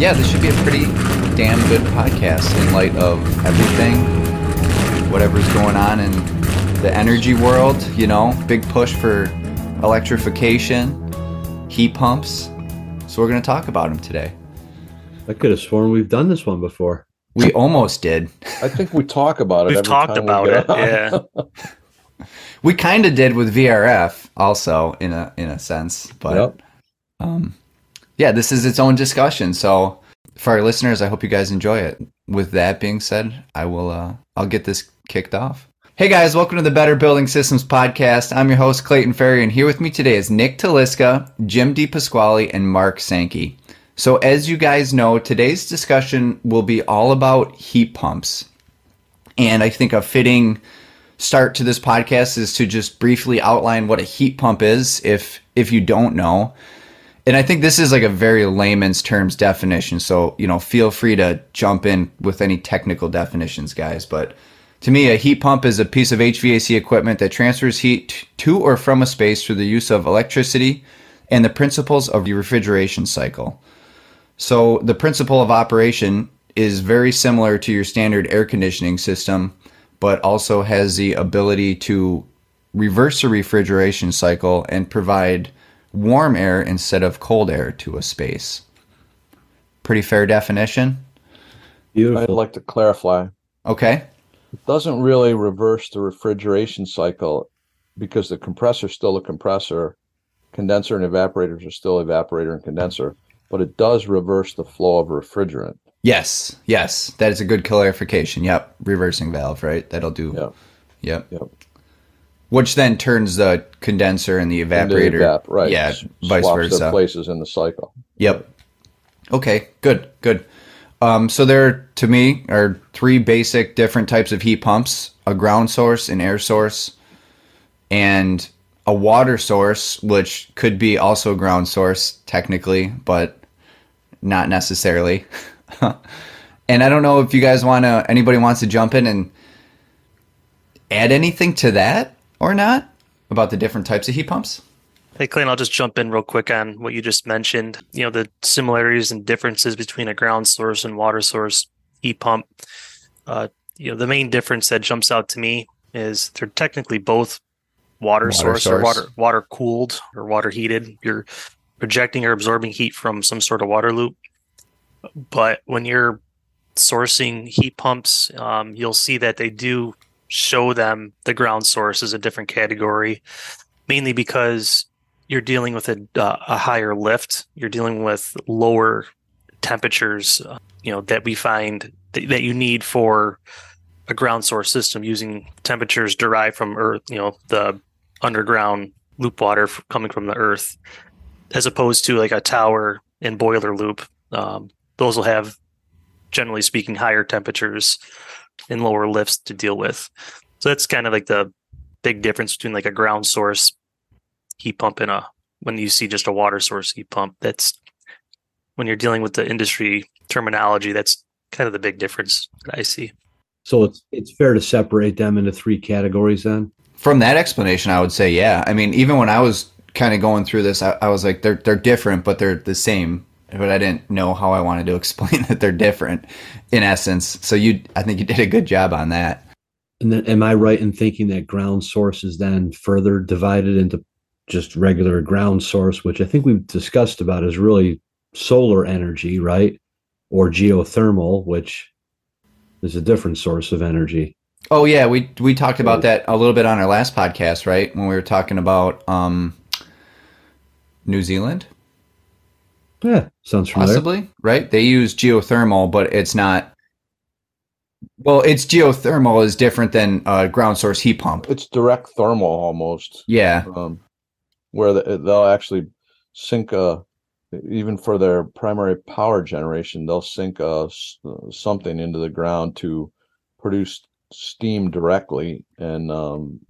yeah, this should be a pretty damn good podcast in light of everything, whatever's going on in the energy world. You know, big push for electrification, heat pumps. So we're going to talk about them today. I could have sworn we've done this one before. We almost did. I think we talk about it. We've every talked time we about get it. on. Yeah. We kind of did with VRF also in a in a sense, but Yep. um, yeah, this is its own discussion. So for our listeners, I hope you guys enjoy it. With that being said, I will uh, I'll get this kicked off. Hey guys, welcome to the Better Building Systems podcast. I'm your host Clayton Ferry, and here with me today is Nick Taliska, Jim DePasquale, and Mark Sankey. So as you guys know, today's discussion will be all about heat pumps. And I think a fitting start to this podcast is to just briefly outline what a heat pump is if if you don't know. And I think this is like a very layman's terms definition. So, you know, feel free to jump in with any technical definitions, guys. But to me, a heat pump is a piece of HVAC equipment that transfers heat to or from a space through the use of electricity and the principles of the refrigeration cycle. So, the principle of operation is very similar to your standard air conditioning system, but also has the ability to reverse the refrigeration cycle and provide warm air instead of cold air to a space. Pretty fair definition. Beautiful. I'd like to clarify. Okay. It doesn't really reverse the refrigeration cycle because the compressor is still a compressor, condenser and evaporators are still evaporator and condenser, but it does reverse the flow of refrigerant. Yes. Yes. That is a good clarification. Yep. Reversing valve, right? That'll do. Yep. Yep. Yep. Which then turns the condenser and the evaporator. evap- right. Yeah. s- Vice versa. places in the cycle. Yep. Okay, good, good. Um, so there, to me, are three basic different types of heat pumps: a ground source, an air source, and a water source, which could be also a ground source technically, but not necessarily. and I don't know if you guys want to, anybody wants to jump in and add anything to that or not about the different types of heat pumps. Hey, Clayton, I'll just jump in real quick on what you just mentioned. You know, the similarities and differences between a ground source and water source heat pump. Uh, you know, the main difference that jumps out to me is they're technically both water, Water source, source. or water water cooled or water heated. You're projecting or absorbing heat from some sort of water loop. But when you're sourcing heat pumps, um, you'll see that they do show them the ground source is a different category, mainly because you're dealing with a, uh, a higher lift. You're dealing with lower temperatures, uh, you know, that we find th- that you need for a ground source system using temperatures derived from Earth, you know, the underground loop water f- coming from the Earth, as opposed to like a tower and boiler loop. Um, those will have, generally speaking, higher temperatures and lower lifts to deal with. So that's kind of like the big difference between like a ground source heat pump and a when you see just a water source heat pump. That's when you're dealing with the industry terminology. That's kind of the big difference that I see. So it's it's fair to separate them into three categories then. From that explanation, I would say, yeah. I mean, even when I was kind of going through this, I, I was like, they're they're different, but they're the same. But I didn't know how I wanted to explain that they're different, in essence. So you, I think you did a good job on that. And then am I right in thinking that ground source is then further divided into just regular ground source, which I think we've discussed about is really solar energy, right? Or geothermal, which is a different source of energy. Oh yeah, we we talked about that a little bit on our last podcast, right? When we were talking about um, New Zealand, Yeah, sounds familiar. possibly, right? They use geothermal, but it's not. Well, it's geothermal is different than a ground source heat pump. It's direct thermal almost. Yeah, um, where the, they'll actually sink a even for their primary power generation they'll sink a, s- uh, something into the ground to produce steam directly and um,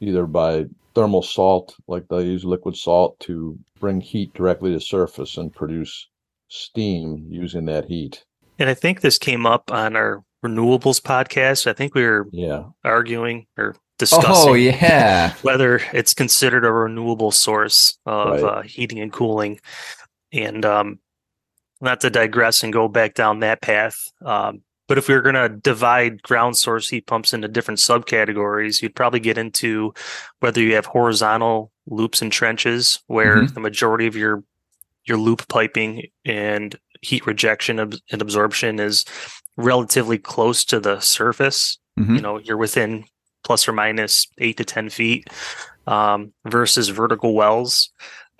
either by thermal salt like they use liquid salt to bring heat directly to surface and produce steam using that heat And I think this came up on our renewables podcast. I think we were yeah arguing or discussing Oh yeah, whether it's considered a renewable source of Right. uh, heating and cooling. And um, not to digress and go back down that path, um, but if we were going to divide ground source heat pumps into different subcategories, you'd probably get into whether you have horizontal loops and trenches, where Mhm. the majority of your your loop piping and heat rejection and absorption is relatively close to the surface. Mhm. You know, you're within plus or minus eight to ten feet, um, versus vertical wells.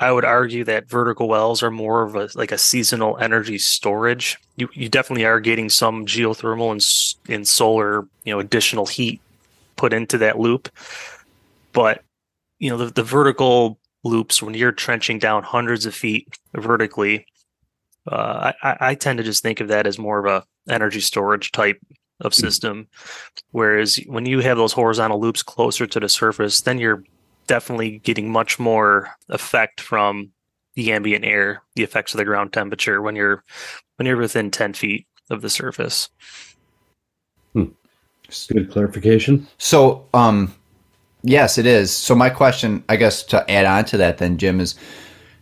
I would argue that vertical wells are more of a like a seasonal energy storage. You you definitely are getting some geothermal and and solar, you know, additional heat put into that loop. But you know, the, the vertical loops when you're trenching down hundreds of feet vertically, uh, I, I I tend to just think of that as more of a energy storage type of system. Whereas when you have those horizontal loops closer to the surface, then you're definitely getting much more effect from the ambient air, the effects of the ground temperature when you're when you're within ten feet of the surface. Hmm. Good clarification. So, um, yes, it is. So, my question, I guess, to add on to that, then, Jim, is,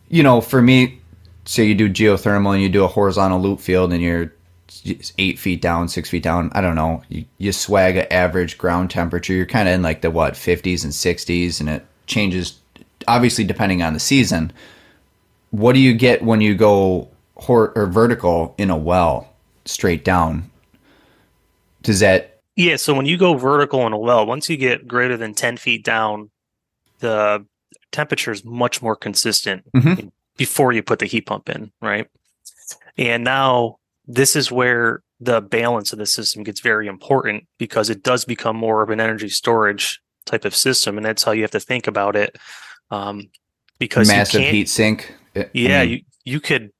you know, for me, say you do geothermal and you do a horizontal loop field and you're eight feet down, six feet down. I don't know. You, you swag an average ground temperature. You're kind of in like the what 50s and 60s, and it changes obviously depending on the season. What do you get when you go hor- or vertical in a well straight down? Does that Yeah, so when you go vertical in a well, once you get greater than 10 feet down, the temperature is much more consistent Mhm. before you put the heat pump in, right? And now this is where the balance of the system gets very important because it does become more of an energy storage type of system. And that's how you have to think about it. Um, because you massive can't- heat sink? I Yeah, mean, you, you could,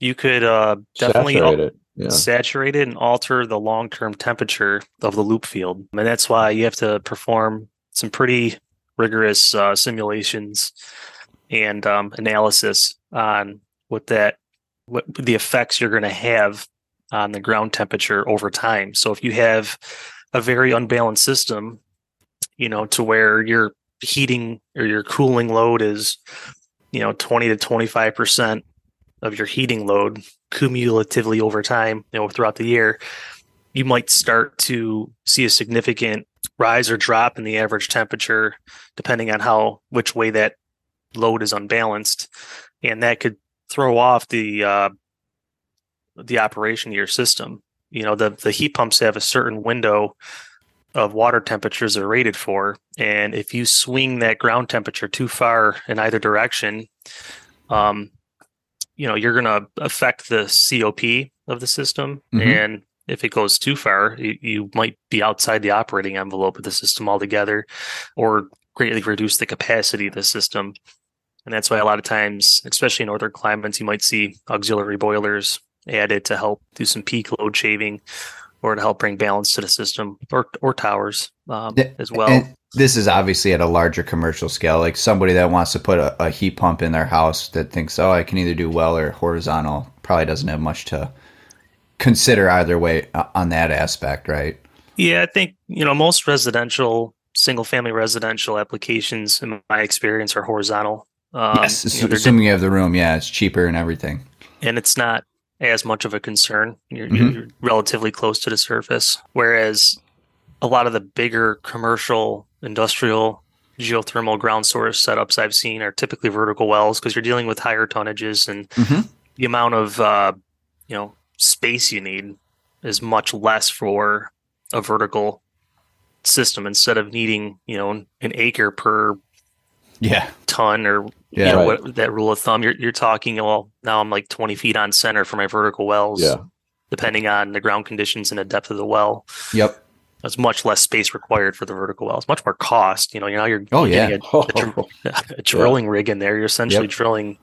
you could, uh, definitely Saturate it. Yeah. saturate it and alter the long term temperature of the loop field. And that's why you have to perform some pretty rigorous uh, simulations and um, analysis on what that what the effects you're going to have on the ground temperature over time. So if you have a very unbalanced system, you know, to where your heating or your cooling load is, you know, 20 to 25 percent of your heating load cumulatively over time, you know, throughout the year, you might start to see a significant rise or drop in the average temperature, depending on how which way that load is unbalanced, and that could throw off the uh, the operation of your system. You know, the the heat pumps have a certain window of water temperatures they're rated for, and if you swing that ground temperature too far in either direction, um, you know you're going to affect the COP of the system, Mhm. and if it goes too far, you, you might be outside the operating envelope of the system altogether, or greatly reduce the capacity of the system. And that's why a lot of times, especially in northern climates, you might see auxiliary boilers added to help do some peak load shaving or to help bring balance to the system or or towers um, as well. And this is obviously at a larger commercial scale, like somebody that wants to put a, a heat pump in their house that thinks, oh, I can either do well or horizontal, probably doesn't have much to consider either way uh, on that aspect, right? Yeah, I think you know most residential, single family residential applications, in my experience, are horizontal. Um, yes, you know, assuming you have the room. Yeah, it's cheaper and everything. and it's not as much of a concern. You're, Mhm. you're relatively close to the surface, whereas a lot of the bigger commercial, industrial, geothermal ground source setups I've seen are typically vertical wells because you're dealing with higher tonnages and Mhm. the amount of uh, you know space you need is much less for a vertical system instead of needing you know an acre per Yeah, ton or yeah, you know Right. what that rule of thumb you're you're talking well now I'm like 20 feet on center for my vertical wells Yeah. depending on the ground conditions and the depth of the well yep. there's much less space required for the vertical wells much more cost you know you now you're Oh, getting Oh, a, a, dr- a drilling rig in there you're essentially Yep. drilling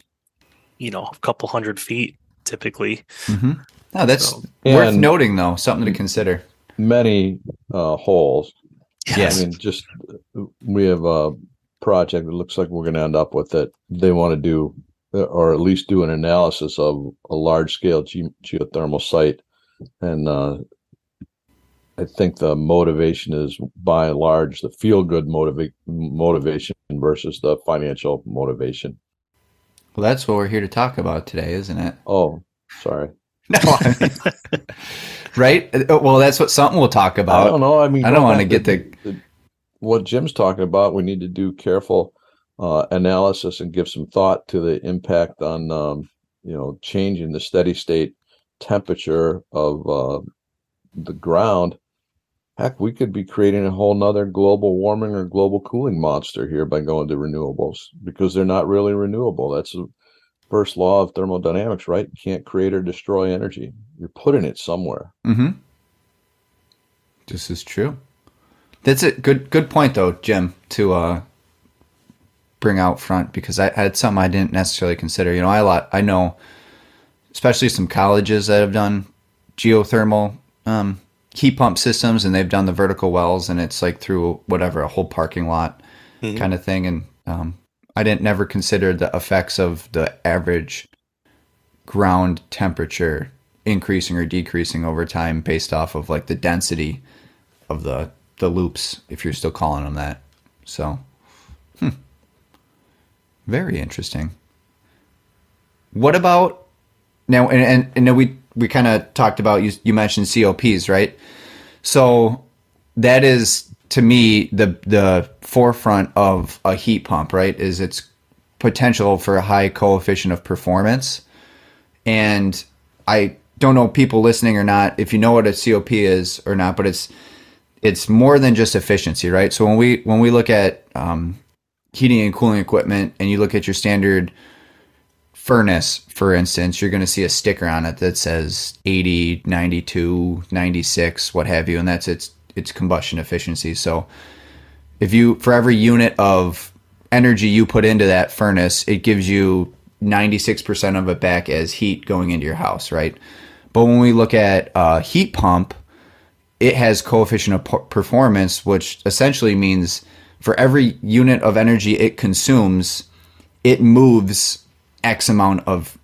you know a couple hundred feet typically hmm No, that's So- worth noting, though. Something to consider. many uh, holes. Yes. I mean, just we have a project it looks like we're going to end up with it. They want to do, or at least do an analysis of a large scale ge- geothermal site, and uh, I think the motivation is by and large the feel good motiva- motivation versus the financial motivation. Well, that's what we're here to talk about today, isn't it? Oh, Sorry. No, I mean, right? Well, that's what something we'll talk about. I don't know. I mean, I don't wanna back get the, what Jim's talking about. We need to do careful uh, analysis and give some thought to the impact on, um, you know, changing the steady state temperature of uh, the ground. Heck, we could be creating a whole nother global warming or global cooling monster here by going to renewables because they're not really renewable. That's the first law of thermodynamics, right? You can't create or destroy energy. You're putting it somewhere. Mm-hmm. This is true. That's a good good point though, Jim, to uh bring out front because I had something I didn't necessarily consider. You know, I lot I know especially some colleges that have done geothermal um heat pump systems and they've done the vertical wells and it's like through whatever, a whole parking lot Mhm. kind of thing. And um I didn't never consider the effects of the average ground temperature increasing or decreasing over time based off of like the density of the the loops if you're still calling them that. So hmm. very interesting. What about now and and, and then we we kind of talked about you you mentioned cops right? So that is to me the the forefront of a heat pump right is its potential for a high coefficient of performance. And I don't know people listening or not if you know what a COP is or not, but it's it's more than just efficiency, right? So when we when we look at um, heating and cooling equipment, and you look at your standard furnace, for instance, you're going to see a sticker on it that says 80, 92, 96, what have you, and that's its its combustion efficiency. So if you for every unit of energy you put into that furnace, it gives you 96% of it back as heat going into your house, right? But when we look at a heat pump, it has coefficient of performance, which essentially means for every unit of energy it consumes, it moves X amount of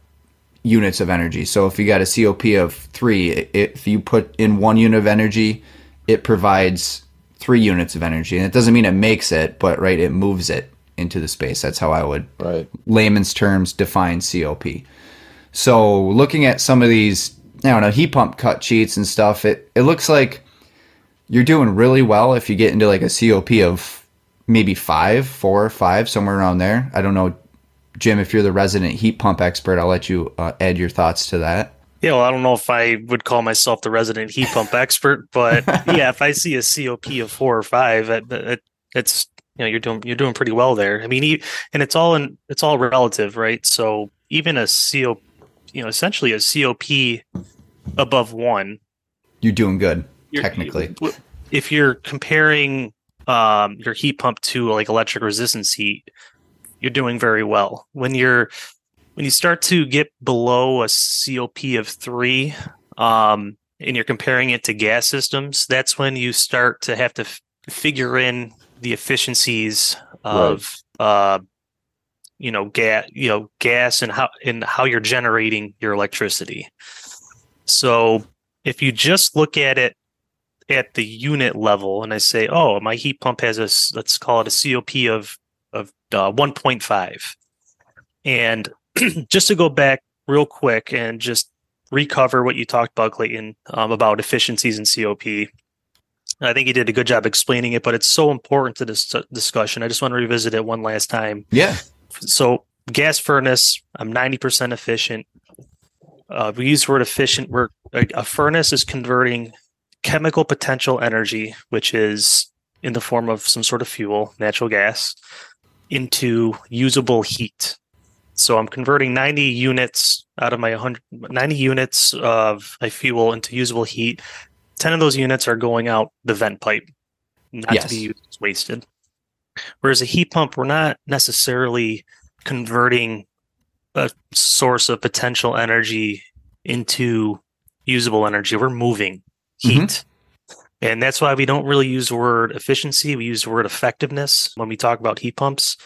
units of energy. So if you got a COP of three, if you put in one unit of energy, it provides three units of energy. And it doesn't mean it makes it, but right, it moves it into the space. That's how I would Right. layman's terms define COP. So looking at some of these, I don't know, heat pump cut sheets and stuff, it, it looks like you're doing really well if you get into like a COP of maybe five, four, five, somewhere around there. I don't know, Jim, if you're the resident heat pump expert, I'll let you uh, add your thoughts to that. Yeah, well, I don't know if I would call myself the resident heat pump expert, but yeah, if I see a COP of four or five, it, it, it's you know you're doing you're doing pretty well there. I mean, and it's all in it's all relative, right? So even a CO, you know, essentially a COP above one, You're doing good, you're- technically. if you're comparing um, your heat pump to like electric resistance heat, you're doing very well. When you're when you start to get below a COP of three, um, and you're comparing it to gas systems, that's when you start to have to f- figure in the efficiencies of uh, you know gas, you know gas, and how and how you're generating your electricity. So if you just look at it at the unit level and I say, oh, my heat pump has a let's call it a COP of of uh, 1.5, and just to go back real quick and just recover what you talked about, Clayton, um, about efficiencies in COP. I think you did a good job explaining it, but it's so important to this discussion. I just want to revisit it one last time. Yeah. So, gas furnace, I'm 90% efficient. Uh, we use the word efficient. We're a, a furnace is converting chemical potential energy, which is in the form of some sort of fuel, natural gas, into usable heat. So I'm converting 90 units out of my 100, 90 units of my fuel into usable heat. 10 of those units are going out the vent pipe, not Yes. to be used as wasted. Whereas a heat pump, we're not necessarily converting a source of potential energy into usable energy. We're moving heat. And that's why we don't really use the word efficiency. We use the word effectiveness when we talk about heat pumps.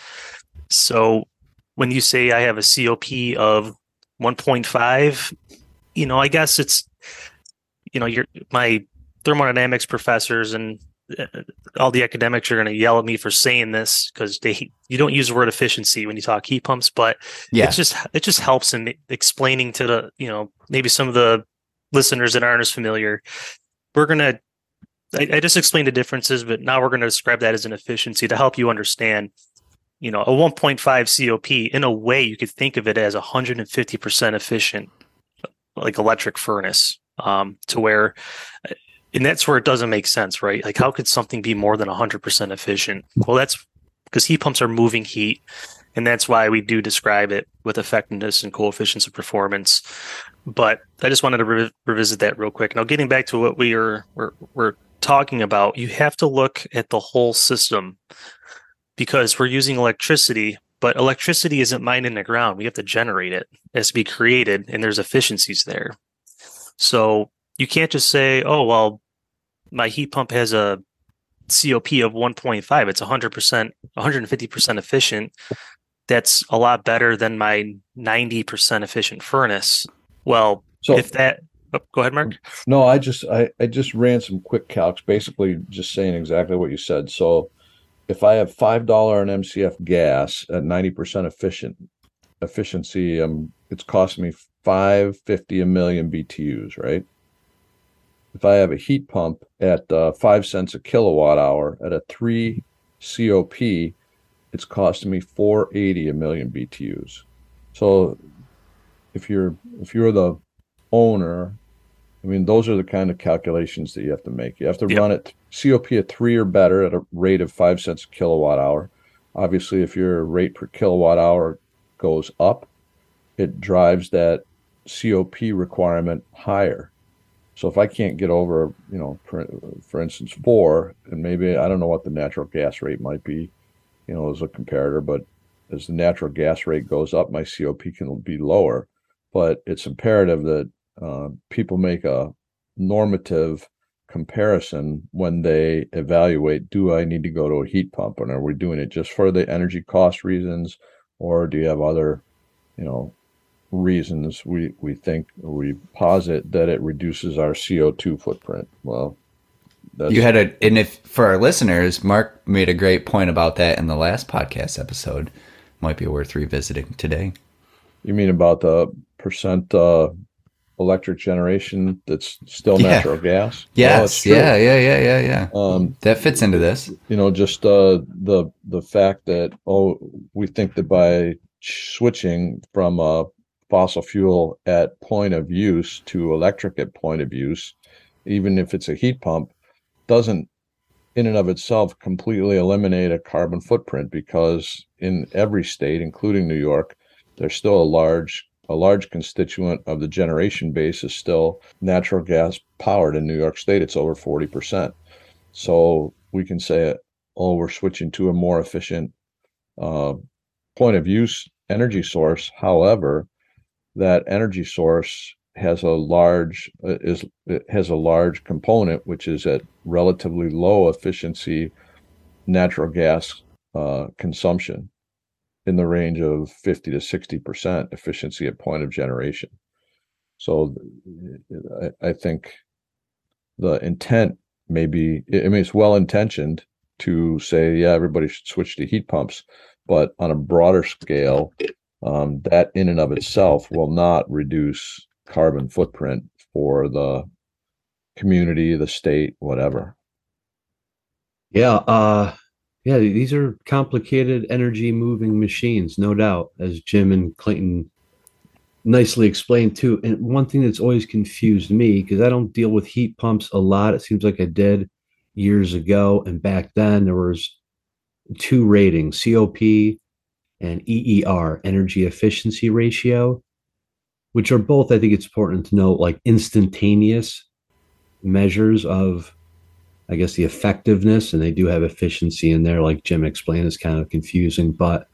So when you say I have a COP of 1.5, you know, I guess it's, you know, your my thermodynamics professors and uh, all the academics are going to yell at me for saying this because they you don't use the word efficiency when you talk heat pumps, but Yeah. it just it just helps in explaining to the you know maybe some of the listeners that aren't as familiar. We're gonna I, I just explained the differences, but now we're going to describe that as an efficiency to help you understand. You know, a 1.5 COP in a way you could think of it as 150% efficient, like electric furnace, um, to where, and that's where it doesn't make sense, right? Like, how could something be more than 100% efficient? Well, that's because heat pumps are moving heat, and that's why we do describe it with effectiveness and coefficients of performance. But I just wanted to re- revisit that real quick. Now, getting back to what we are we're, we're talking about, you have to look at the whole system because we're using electricity, but electricity isn't mined in the ground. We have to generate it. It has to be created, and there's efficiencies there. So you can't just say, oh, well, my heat pump has a COP of 1.5. It's 100%, 150% efficient. That's a lot better than my 90% efficient furnace. Well, So if that, oh, go ahead, Mark. No, I just I, I just ran some quick calcs, basically just saying exactly what you said. So if I have five dollar an MCF gas at ninety percent efficient efficiency, um, it's costing me five fifty a million BTUs, right? If I have a heat pump at uh, five cents a kilowatt hour at a three COP, it's costing me four eighty a million BTUs. So if you're if you're the owner I mean, those are the kind of calculations that you have to make. You have to Yep. run it COP at three or better at a rate of five cents a kilowatt hour. Obviously, if your rate per kilowatt hour goes up, it drives that COP requirement higher. So if I can't get over, you know, for, for instance, four, and maybe I don't know what the natural gas rate might be, you know, as a comparator, but as the natural gas rate goes up, my COP can be lower. But it's imperative that uh, people make a normative comparison when they evaluate do I need to go to a heat pump and are we doing it just for the energy cost reasons or do you have other you know reasons we we think we posit that it reduces our CO2 footprint well that's You had a, and if for our listeners, Mark made a great point about that in the last podcast episode. Might be worth revisiting today. you mean about the percent uh electric generation that's still Yeah. natural gas Yes, yeah, yeah, yeah, yeah, yeah. um That fits into this. you know just uh the the fact that oh we think that by switching from a fossil fuel at point of use to electric at point of use even if it's a heat pump doesn't in and of itself completely eliminate a carbon footprint because in every state including new york there's still a large a large constituent of the generation base is still natural gas powered in new york state. It's over 40% so we can say, oh, we're switching to a more efficient uh, point of use energy source. However, that energy source has a large uh, is has a large component which is at relatively low efficiency natural gas uh, consumption in the range of 50 to 60 percent efficiency at point of generation. So I, think the intent maybe I mean it's well intentioned to say yeah everybody should switch to heat pumps, but on a broader scale, um, that in and of itself will not reduce carbon footprint for the community, the state, whatever. Yeah, uh yeah, these are complicated energy moving machines, no doubt, as Jim and Clayton nicely explained too. And one thing that's always confused me, because I don't deal with heat pumps a lot, it seems like I did years ago. And back then there was two ratings, COP and EER, energy efficiency ratio, which are both, I think it's important to note, like instantaneous measures of I guess the effectiveness, and they do have efficiency in there, like Jim explained, is kind of confusing. But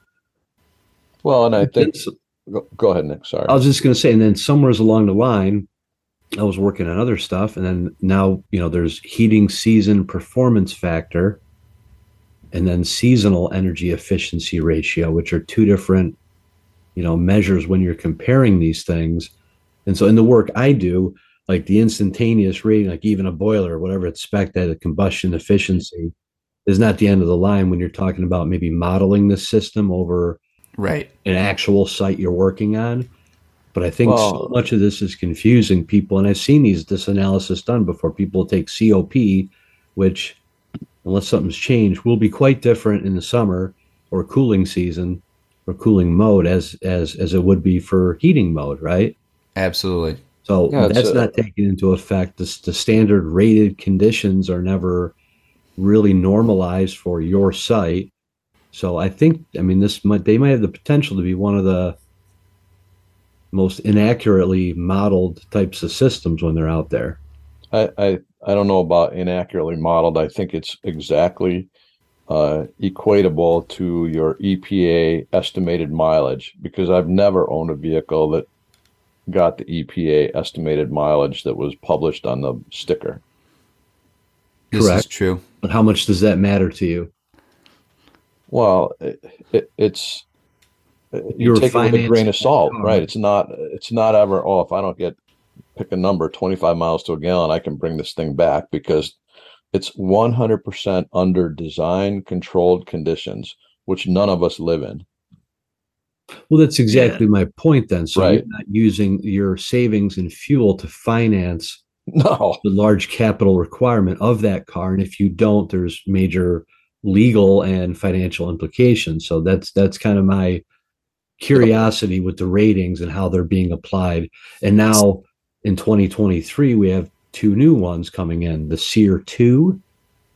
Well, and I think go, go ahead, Nick. Sorry. I was just going to say, and then somewheres along the line, I was working on other stuff, and then now you know there's heating season performance factor, and then seasonal energy efficiency ratio, which are two different you know measures when you're comparing these things. And so in the work I do, like the instantaneous reading, like even a boiler, whatever it's spec at a combustion efficiency, is not the end of the line when you're talking about maybe modeling the system over Right. an actual site you're working on. But I think so much of this is confusing people, and I've seen these this analysis done before. People take COP, which, unless something's changed, will be quite different in the summer or cooling season or cooling mode as as as it would be for heating mode, right? Absolutely. So Yeah, that's a- not taken into effect. The, the standard rated conditions are never really normalized for your site. So I think, I mean, this might they might have the potential to be one of the most inaccurately modeled types of systems when they're out there. I, I, I don't know about inaccurately modeled. I think it's exactly uh, equatable to your EPA estimated mileage because I've never owned a vehicle that got the EPA estimated mileage that was published on the sticker. This is Correct. true. But how much does that matter to you? Well, it, it, it's you You're take it with a grain of salt, that car. right? It's not it's not ever oh if I don't get pick a number 25 miles to a gallon, I can bring this thing back because it's 100% under design controlled conditions, which none of us live in. Well, that's exactly my point then. So Right. you're not using your savings in fuel to finance No, the large capital requirement of that car. And if you don't there's major legal and financial implications. So that's that's kind of my curiosity with the ratings and how they're being applied. And now in 2023 we have two new ones coming in the SEER 2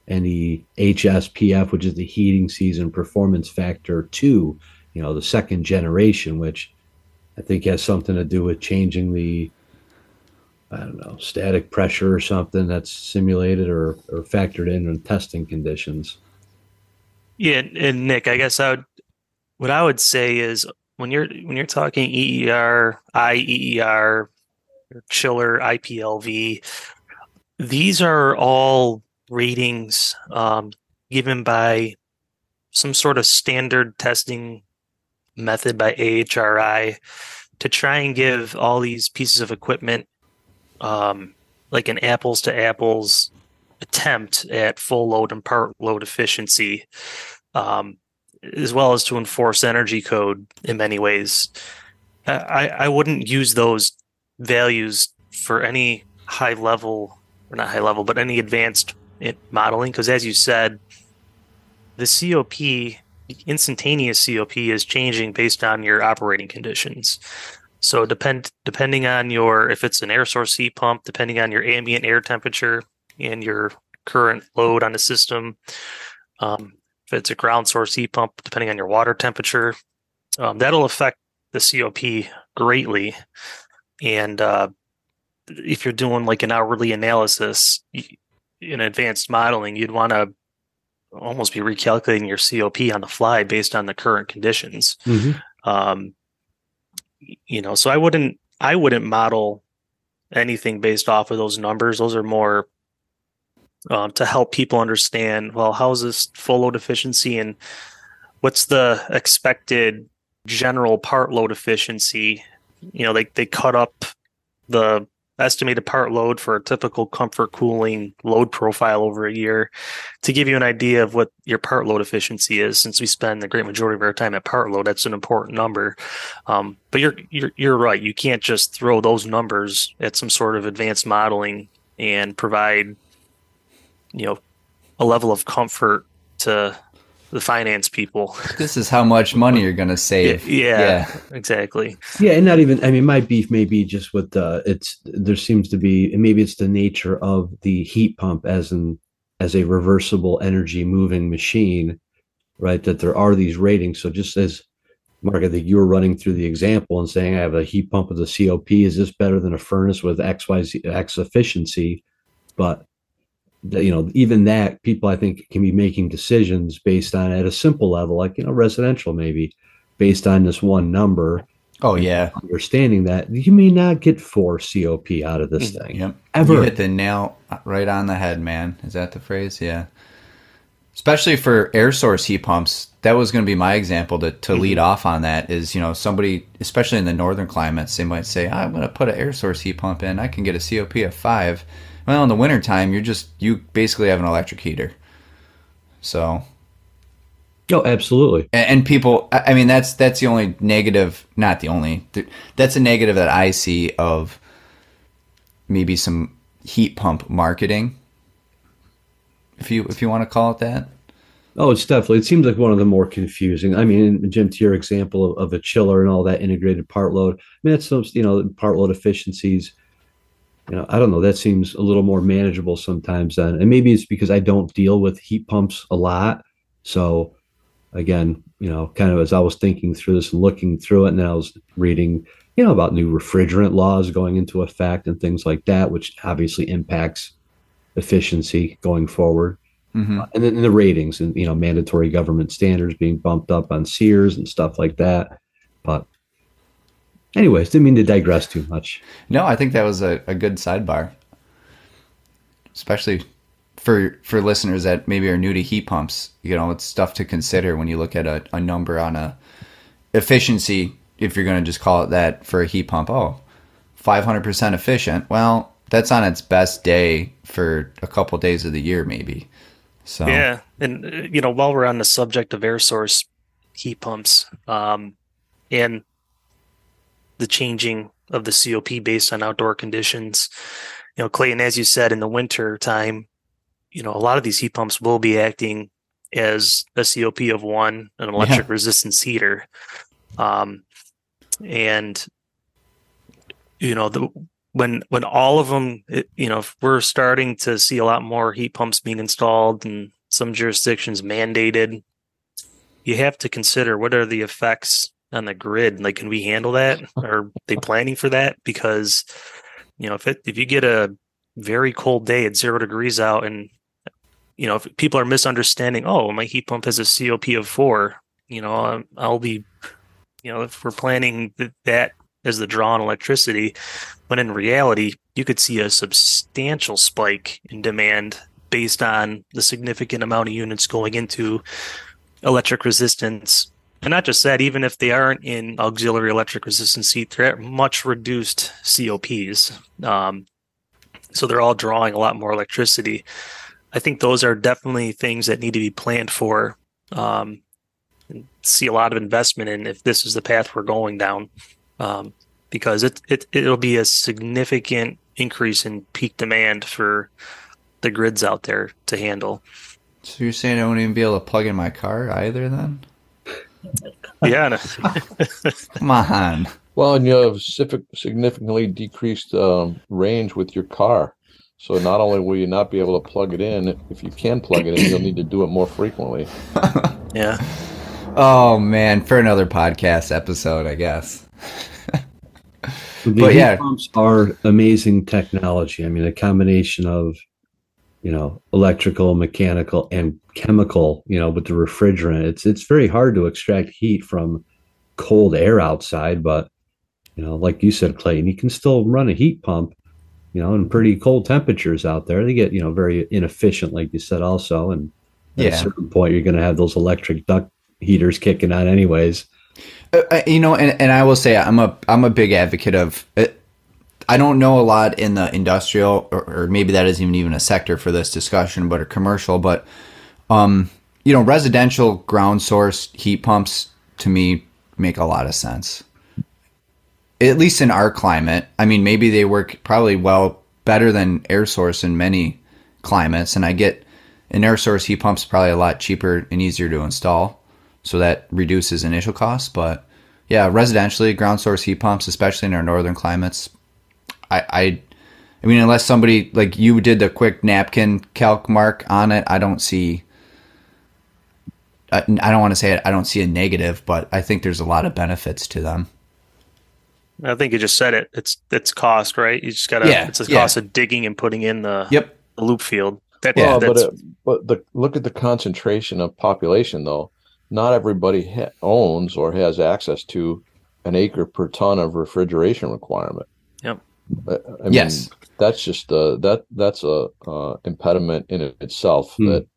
and the hspf which is the heating season performance factor 2 you know the second generation which i think has something to do with changing the I don't know, static pressure or something that's simulated or, or factored in in testing conditions. Yeah, and- Nick, I guess I would what I would say is when you're when you're talking EER, IEER, chiller, IPLV, these are all ratings um, given by some sort of standard testing method by AHRI to try and give all these pieces of equipment um, like an apples to apples attempt at full load and part load efficiency, um, as well as to enforce energy code in many ways. I, I wouldn't use those values for any high level, or not high level, but any advanced modeling, because as you said, the COP, instantaneous COP, is changing based on your operating conditions. So depend depending on your if it's an air source heat pump, depending on your ambient air temperature and your current load on the system. Um, if it's a ground source heat pump, depending on your water temperature, um, that'll affect the COP greatly. And uh, if you're doing like an hourly analysis in advanced modeling, you'd want to almost be recalculating your COP on the fly based on the current conditions. Um you know so i wouldn't i wouldn't model anything based off of those numbers. Those are more um, to help people understand well how's this full load efficiency and what's the expected general part load efficiency? You know they, they cut up the estimated part load for a typical comfort cooling load profile over a year. To give you an idea of what your part load efficiency is since we spend the great majority of our time at part load that's an important number. Um, but you're, you're you're right. You can't just throw those numbers at some sort of advanced modeling and provide you know a level of comfort to the finance people This is how much money you're gonna save. yeah, exactly Yeah, and not even. I mean, my beef may be just with the. It's there seems to be, and maybe it's the nature of the heat pump as an as a reversible energy moving machine, right? That there are these ratings. So just as Mark, I think you were running through the example and saying, I have a heat pump with a COP. Is this better than a furnace with X Y Z X efficiency? But the- you know, even that people I think can be making decisions based on at a simple level, like you know, residential maybe, based on this one number Oh yeah. understanding that you may not get four COP out of this thing Yep. ever. You hit the nail uh, right on the head, man. Is that the phrase? Yeah. especially for air source heat pumps. That was going to be my example to, to lead mm-hmm. off on that is, you know, somebody, especially in the northern climates, they might say, I'm going to put an air source heat pump in. I can get a COP of five. Well, in the wintertime, you're just, you basically have an electric heater. So, Oh, absolutely. and, and people, I I mean, that's, that's the only negative, not the only, that's a negative that I see of maybe some heat pump marketing. If you, if you want to call it that. Oh, it's definitely. It seems like one of the more confusing. I mean, Jim, to your example of, of a chiller and all that integrated part load. I mean, that's some, you know, part load efficiencies. You know, I don't know. That seems a little more manageable sometimes. Then, and maybe it's because I don't deal with heat pumps a lot. So, again, you know, kind of as I was thinking through this and looking through it, and I was reading, you know, about new refrigerant laws going into effect and things like that, which obviously impacts efficiency going forward hmm and then the ratings and you know mandatory government standards being bumped up on SEERs and stuff like that. But anyways, didn't mean to digress too much. No, I think that was a, a good sidebar, especially for for listeners that maybe are new to heat pumps. You know, it's stuff to consider when you look at a, a number on a efficiency. If you're going to just call it that for a heat pump, oh, 500% efficient. Well, that's on its best day for a couple days of the year, maybe. So Yeah, and uh, you know, while we're on the subject of air source heat pumps, um, and the changing of the COP based on outdoor conditions, you know, Clayton, as you said, in the winter time, you know, a lot of these heat pumps will be acting as a COP of one, an electric resistance heater, um, and you know the when when all of them it, you know if we're starting to see a lot more heat pumps being installed and some jurisdictions mandated you have to consider what are the effects on the grid like can we handle that are they planning for that because you know if it if you get a very cold day at zero degrees out and you know if people are misunderstanding oh my heat pump has a cop of four you know um, i'll be you know if we're planning th- that as the draw on electricity but in reality, you could see a substantial spike in demand based on the significant amount of units going into electric resistance. And not just that, even if they aren't in auxiliary electric resistance heat, they're at much reduced COPs. Um, so they're all drawing a lot more electricity. I think those are definitely things that need to be planned for. Um, see a lot of investment in if this is the path we're going down. Um, because it, it it'll be a significant increase in peak demand for the grids out there to handle. So you're saying I won't even be able to plug in my car either then? Yeah, and- Come on. Well, and you have significantly decreased um, range with your car. So not only will you not be able to plug it in, if you can plug it in, you'll need to do it more frequently. yeah. Oh man, for another podcast episode, I guess. The But heat yeah. pumps are amazing technology. I mean, a combination of you know electrical, mechanical, and chemical. You know, with the refrigerant, it's it's very hard to extract heat from cold air outside. But you know, like you said, Clayton, you can still run a heat pump. You know, in pretty cold temperatures out there, they get you know very inefficient, like you said, also. And at Yeah. a certain point, you're going to have those electric duct heaters kicking on, anyways. Uh, uh, you know, and, and I will say I'm a I'm a big advocate of. I don't know a lot in the industrial, or, or maybe that isn't even a sector for this discussion, but a commercial. But um, you know, residential ground source heat pumps to me make a lot of sense. At least in our climate, I mean, maybe they work probably well better than air source in many climates, and I get an air source heat pump's probably a lot cheaper and easier to install so that reduces initial costs. But yeah, residentially, ground source heat pumps, especially in our northern climates, I, I, I mean, unless somebody like you did the quick napkin calc mark on it, I don't see. I, I don't want to say it. I don't see a negative, but I think there's a lot of benefits to them. I think you just said it. It's it's cost, right? You just gotta. Yeah, it's the yeah. cost of digging and putting in the, Yep. the loop field. That, Yeah, well, but that's it, but the look at the concentration of population though. Not everybody ha- owns or has access to an acre per ton of refrigeration requirement. I mean, Yes. that's just uh, that that's a uh, impediment in it itself Hmm. that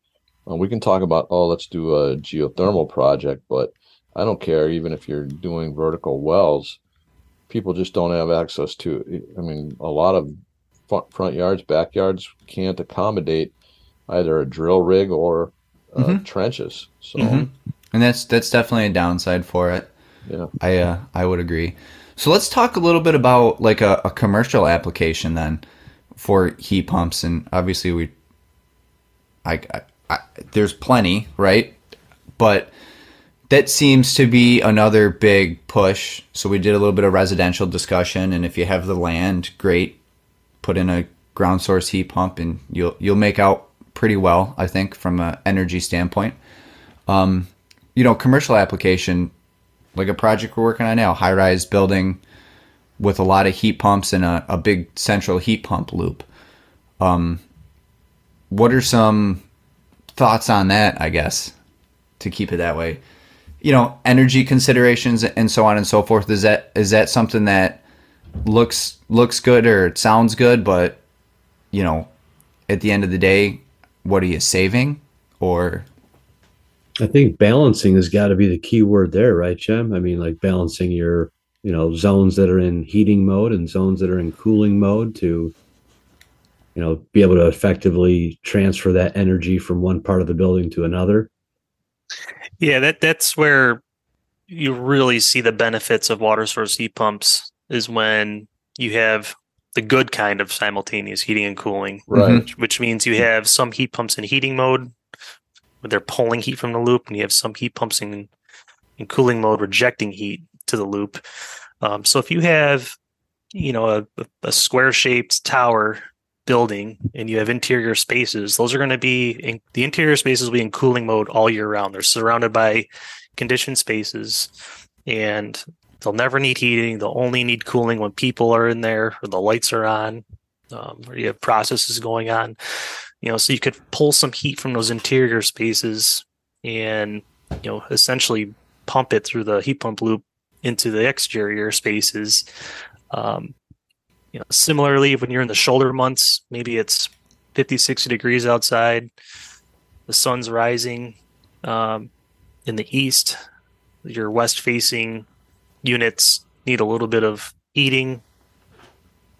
Uh, we can talk about oh, let's do a geothermal project, but I don't care even if you're doing vertical wells. People just don't have access to. I mean, a lot of front yards, backyards can't accommodate either a drill rig or uh, mm-hmm. trenches. So, mm-hmm. and that's that's definitely a downside for it. Yeah, I uh, I would agree. So let's talk a little bit about like a, a commercial application then for heat pumps, and obviously we, I, I, I there's plenty, right? But that seems to be another big push. So we did a little bit of residential discussion, and if you have the land, great, put in a ground source heat pump, and you'll you'll make out pretty well, I think, from an energy standpoint. Um, you know, commercial application, like a project we're working on now, high rise building with a lot of heat pumps and a, a big central heat pump loop. Um, what are some thoughts on that, I guess, to keep it that way? You know, energy considerations and so on and so forth. Is that is that something that looks looks good or sounds good, but you know, at the end of the day, what are you saving or I think balancing has got to be the key word there, right, Jim? I mean, like balancing your, you know, zones that are in heating mode and zones that are in cooling mode to, you know, be able to effectively transfer that energy from one part of the building to another. Yeah, that that's where you really see the benefits of water source heat pumps is when you have the good kind of simultaneous heating and cooling. Right. Which, which means you mm-hmm. have some heat pumps in heating mode where they're pulling heat from the loop, and you have some heat pumps in, in cooling mode rejecting heat to the loop. Um, so if you have, you know, a, a square shaped tower building and you have interior spaces, those are going to be in, the interior spaces will be in cooling mode all year round. They're surrounded by conditioned spaces and They'll never need heating. They'll only need cooling when people are in there or the lights are on, um, or you have processes going on. You know, so you could pull some heat from those interior spaces and you know essentially pump it through the heat pump loop into the exterior spaces. Um, you know, similarly, when you're in the shoulder months, maybe it's 50, 60 degrees outside, the sun's rising um, in the east, you're west facing units need a little bit of heating.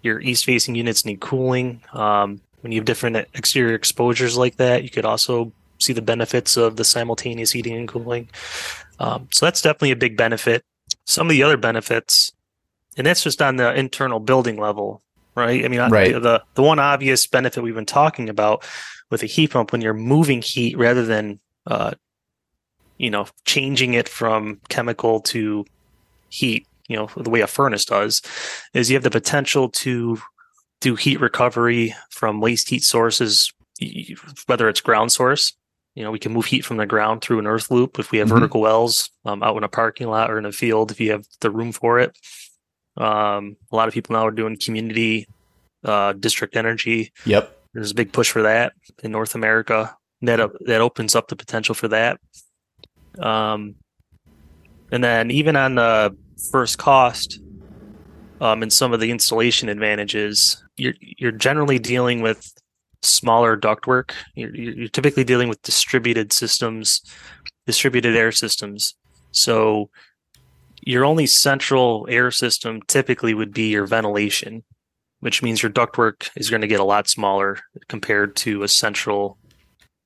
Your east facing units need cooling. Um, when you have different exterior exposures like that, you could also see the benefits of the simultaneous heating and cooling. Um, so that's definitely a big benefit. Some of the other benefits, and that's just on the internal building level, right? I mean, right. The, the the one obvious benefit we've been talking about with a heat pump when you're moving heat rather than uh, you know changing it from chemical to heat, you know, the way a furnace does, is you have the potential to do heat recovery from waste heat sources, whether it's ground source. You know, we can move heat from the ground through an earth loop if we have mm-hmm. vertical wells um, out in a parking lot or in a field if you have the room for it. Um, a lot of people now are doing community uh, district energy. Yep. There's a big push for that in North America. That that opens up the potential for that. Um, and then even on the first cost, um, and some of the installation advantages, you're you're generally dealing with smaller ductwork. You're, you're typically dealing with distributed systems, distributed air systems. So your only central air system typically would be your ventilation, which means your ductwork is going to get a lot smaller compared to a central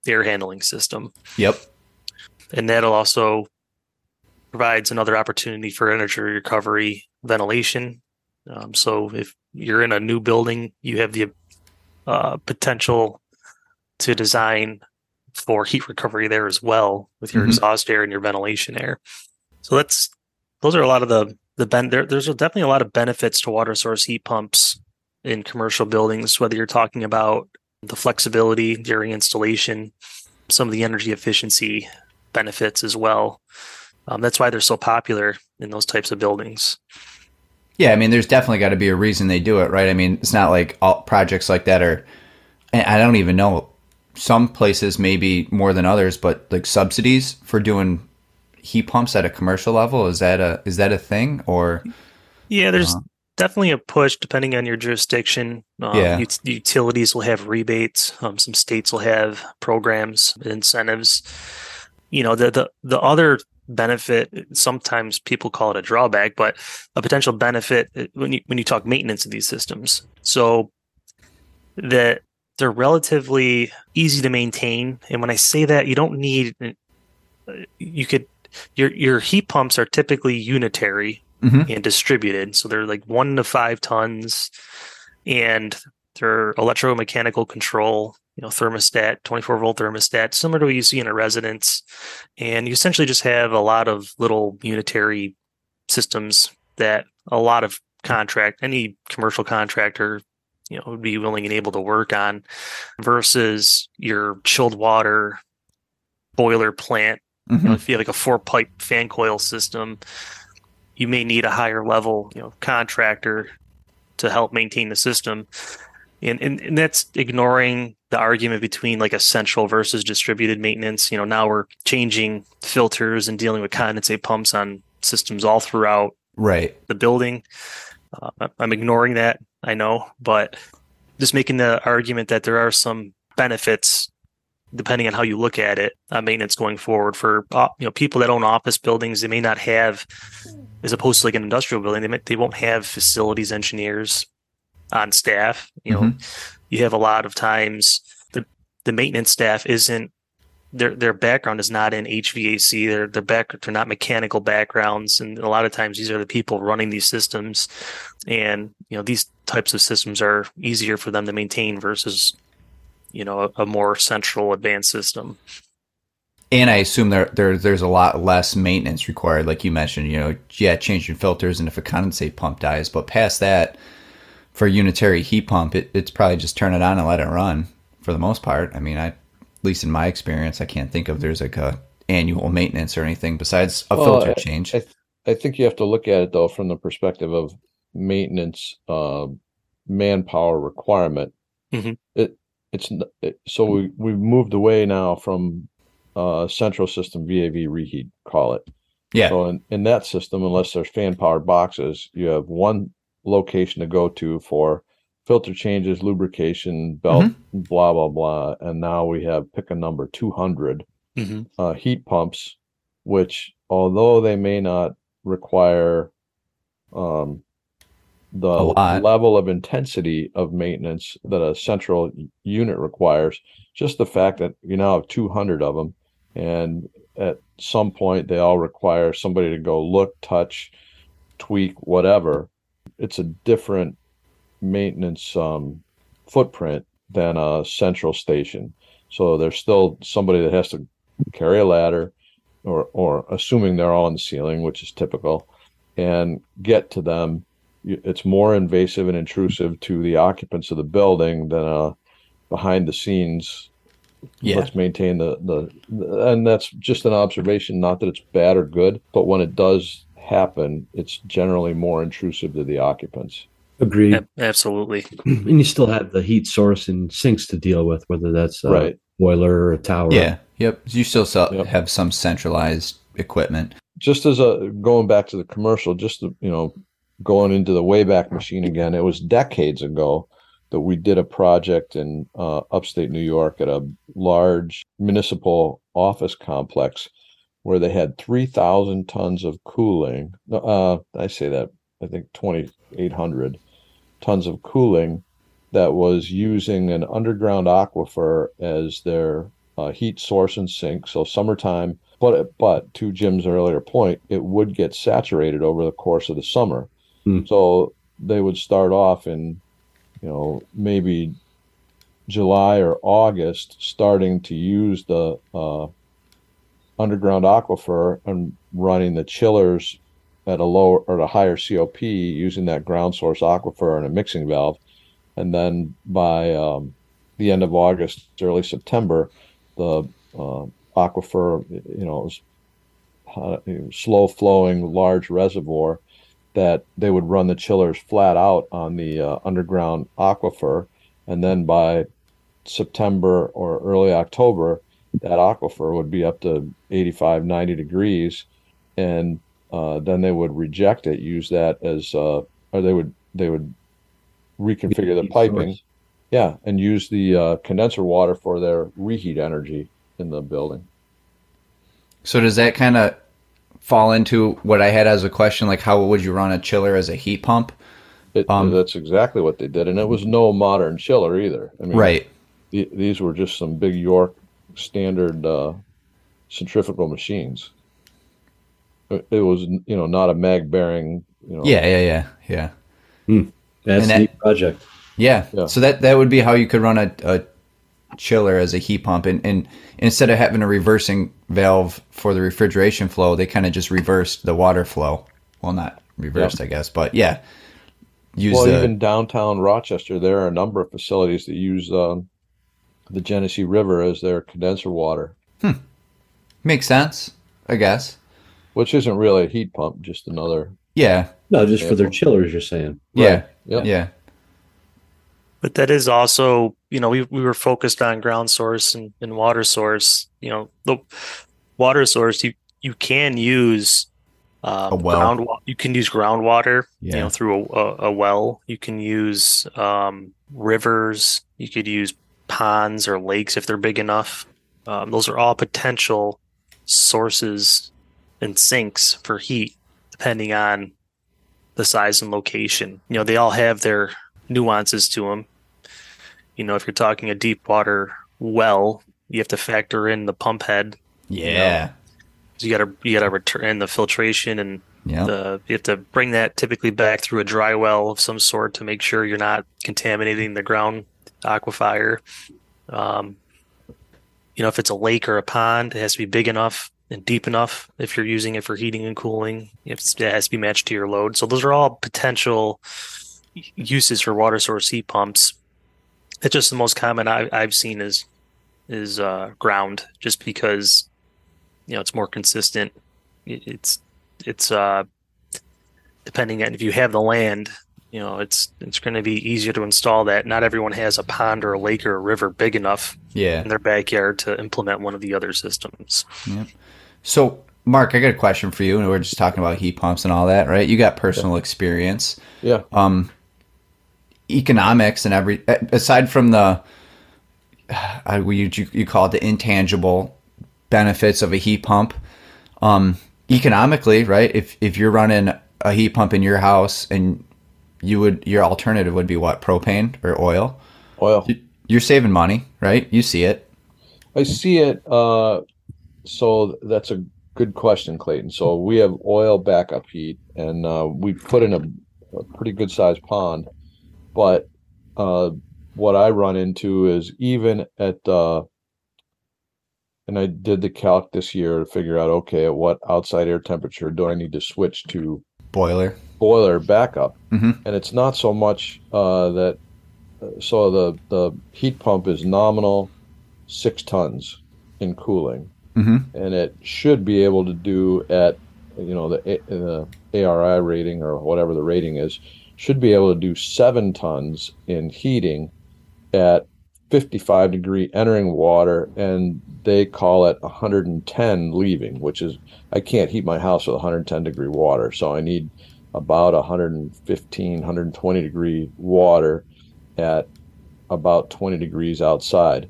air handling system. Yep. And that'll also provides another opportunity for energy recovery ventilation. Um, so if you're in a new building, you have the uh, potential to design for heat recovery there as well with your mm-hmm. exhaust air and your ventilation air. So that's those are a lot of the the ben there, there's definitely a lot of benefits to water source heat pumps in commercial buildings, whether you're talking about the flexibility during installation, some of the energy efficiency benefits as well. Um, that's why they're so popular in those types of buildings. Yeah, I mean, there's definitely got to be a reason they do it, right? I mean, it's not like all projects like that are. I don't even know. Some places maybe more than others, but like subsidies for doing heat pumps at a commercial level is that a is that a thing or? Yeah, there's uh, definitely a push depending on your jurisdiction. Um, Yeah. ut- utilities will have rebates. Um, some states will have programs, incentives. You know, the the the other benefit sometimes people call it a drawback, but a potential benefit uh, when you when you talk maintenance of these systems. So that they're relatively easy to maintain, and when I say that, you don't need uh, you could your your heat pumps are typically unitary Mhm. and distributed. So they're like one to five tons, and they're electromechanical control, you know, thermostat, 24 volt thermostat, similar to what you see in a residence. And you essentially just have a lot of little unitary systems that a lot of contract, any commercial contractor, you know, would be willing and able to work on versus your chilled water boiler plant you know, Mhm. if you have like a four pipe fan coil system, you may need a higher level, you know, contractor to help maintain the system. And, and and that's ignoring the argument between like a central versus distributed maintenance. You know, now we're changing filters and dealing with condensate pumps on systems all throughout Right. the building. Uh, I'm ignoring that, I know, but just making the argument that there are some benefits depending on how you look at it on maintenance going forward for uh, you know people that own office buildings they may not have as opposed to like an industrial building they may, they won't have facilities engineers on staff you know mm-hmm. you have a lot of times the the maintenance staff isn't their their background is not in HVAC. Their their back they're not mechanical backgrounds, and a lot of times these are the people running these systems, and you know these types of systems are easier for them to maintain versus you know a, a more central advanced system. And I assume there, there there's a lot less maintenance required, like you mentioned. You know, yeah, changing filters and if a condensate pump dies, but past that, for a unitary heat pump, it, it's probably just turn it on and let it run for the most part. I mean, I, at least in my experience, I can't think of there's like a annual maintenance or anything besides a Well, filter change. I, I think you have to look at it though from the perspective of maintenance, uh, manpower requirement. Mhm. It it's it, so we we've moved away now from uh, central system VAV reheat, call it. yeah, So in, in that system, unless there's fan powered boxes, you have one location to go to for filter changes, lubrication, belt, blah blah blah. And now we have pick a number 200 Mm-hmm. uh, heat pumps, which although they may not require um, the level of intensity of maintenance that a central unit requires, just the fact that you now have 200 of them, and at some point they all require somebody to go look, touch, tweak, whatever. It's a different maintenance um, footprint than a central station. So there's still somebody that has to carry a ladder, or or assuming they're all on the ceiling, which is typical, and get to them. It's more invasive and intrusive to the occupants of the building than a behind the scenes. yeah. Let's maintain the, the and that's just an observation. Not that it's bad or good, but when it does happen, it's generally more intrusive to the occupants. Agreed. Absolutely. and you still have the heat source and sinks to deal with, whether that's a Right. boiler or a tower. Yeah. Yep. You still sell, Yep. have some centralized equipment. just as a going back to the commercial, just the, you know, going into the Wayback Machine again, it was decades ago that we did a project in uh, upstate New York at a large municipal office complex where they had 3,000 tons of cooling. Uh, I say that, I think 2,800 tons of cooling that was using an underground aquifer as their uh, heat source and sink. So summertime, but but to Jim's earlier point, it would get saturated over the course of the summer. Hmm. So they would start off in, you know, maybe July or August, starting to use the uh, underground aquifer and running the chillers at a lower or a higher COP using that ground source aquifer and a mixing valve. And then by um, the end of August, early September, the uh, aquifer, you know, was uh, slow flowing large reservoir that they would run the chillers flat out on the uh, underground aquifer. And then by September or early October, that aquifer would be up to 85, 90 degrees. And uh, then they would reject it, use that as, uh, or they would they would reconfigure the piping. Yeah, and use the uh, condenser water for their reheat energy in the building. So does that kind of fall into what I had as a question? Like, how would you run a chiller as a heat pump? It, Um, that's exactly what they did, and it was no modern chiller either. I mean, Right. the- these were just some big York standard uh, centrifugal machines. It, it was, you know, not a mag bearing. You know, Yeah, yeah, yeah, yeah. That's And a that- neat project. Yeah. Yeah. So that that would be how you could run a, a chiller as a heat pump, and, and instead of having a reversing valve for the refrigeration flow, they kind of just reversed the water flow. Well, not reversed, I guess, but yeah. Use Well, the even downtown Rochester, there are a number of facilities that use um, the Genesee River as their condenser water, Hmm. makes sense, I guess. which isn't really a heat pump, just another. Yeah. No, just for their chillers, you're saying. Yeah. Yep. Yeah. But that is also, you know, we, we were focused on ground source and, and water source. You know, the water source you you can use um, A well. ground. You can use groundwater. Yeah. You know, through a, a, a well. You can use um, rivers. You could use ponds or lakes if they're big enough. Um, those are all potential sources and sinks for heat, depending on the size and location. You know, they all have their nuances to them. You know, if you're talking a deep water well, you have to factor in the pump head. Yeah. So you got to you got to return the filtration and Yeah. the you have to bring that typically back through a dry well of some sort to make sure you're not contaminating the ground aquifer. Um, you know, if it's a lake or a pond, it has to be big enough and deep enough if you're using it for heating and cooling. It has to be matched to your load. So those are all potential uses for water source heat pumps. It's just the most common I, I've seen is is uh, ground, just because you know it's more consistent. It, it's it's uh, depending on if you have the land, you know, it's it's going to be easier to install that. Not everyone has a pond or a lake or a river big enough Yeah. in their backyard to implement one of the other systems. So, Mark, I got a question for you. And we're just talking about heat pumps and all that, right? You got personal experience. Yeah. Um, economics and every aside from the uh, you you call it the intangible benefits of a heat pump. Um, economically, right? If if you're running a heat pump in your house and you would your alternative would be what propane or oil. Oil. You're saving money, right? You see it. I see it. Uh, so that's a good question, Clayton. So we have oil backup heat, and uh, we put in a, a pretty good sized pond. But uh, what I run into is even at, uh, and I did the calc this year to figure out okay, at what outside air temperature do I need to switch to Boiler. Boiler backup? Mhm. And it's not so much uh, that. So the the heat pump is nominal six tons in cooling hmm and it should be able to do at you know the the ARI rating or whatever the rating is should be able to do seven tons in heating at 55 degree entering water and they call it 110 leaving which is I can't heat my house with 110 degree water so I need about 115 120 degree water at about 20 degrees outside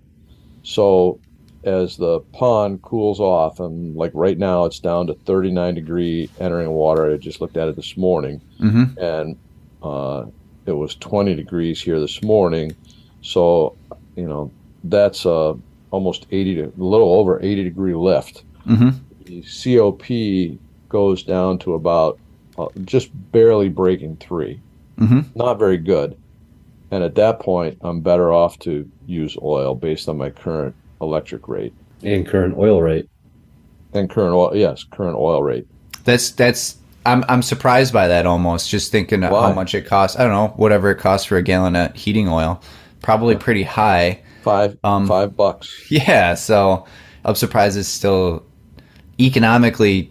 so as the pond cools off, and like right now it's down to 39 degree entering water. I just looked at it this morning, hmm and uh, it was 20 degrees here this morning. So, you know, that's uh, almost 80 to a little over 80 degree lift. hmm The COP goes down to about uh, just barely breaking three. hmm Not very good. And at that point, I'm better off to use oil based on my current electric rate. And current oil rate. And current oil, yes, current oil rate. That's that's I'm I'm surprised by that almost. Just thinking Why? how much it costs. I don't know whatever it costs for a gallon of heating oil. Probably pretty high. Five, Um, five bucks. Yeah. So I'm surprised it's still economically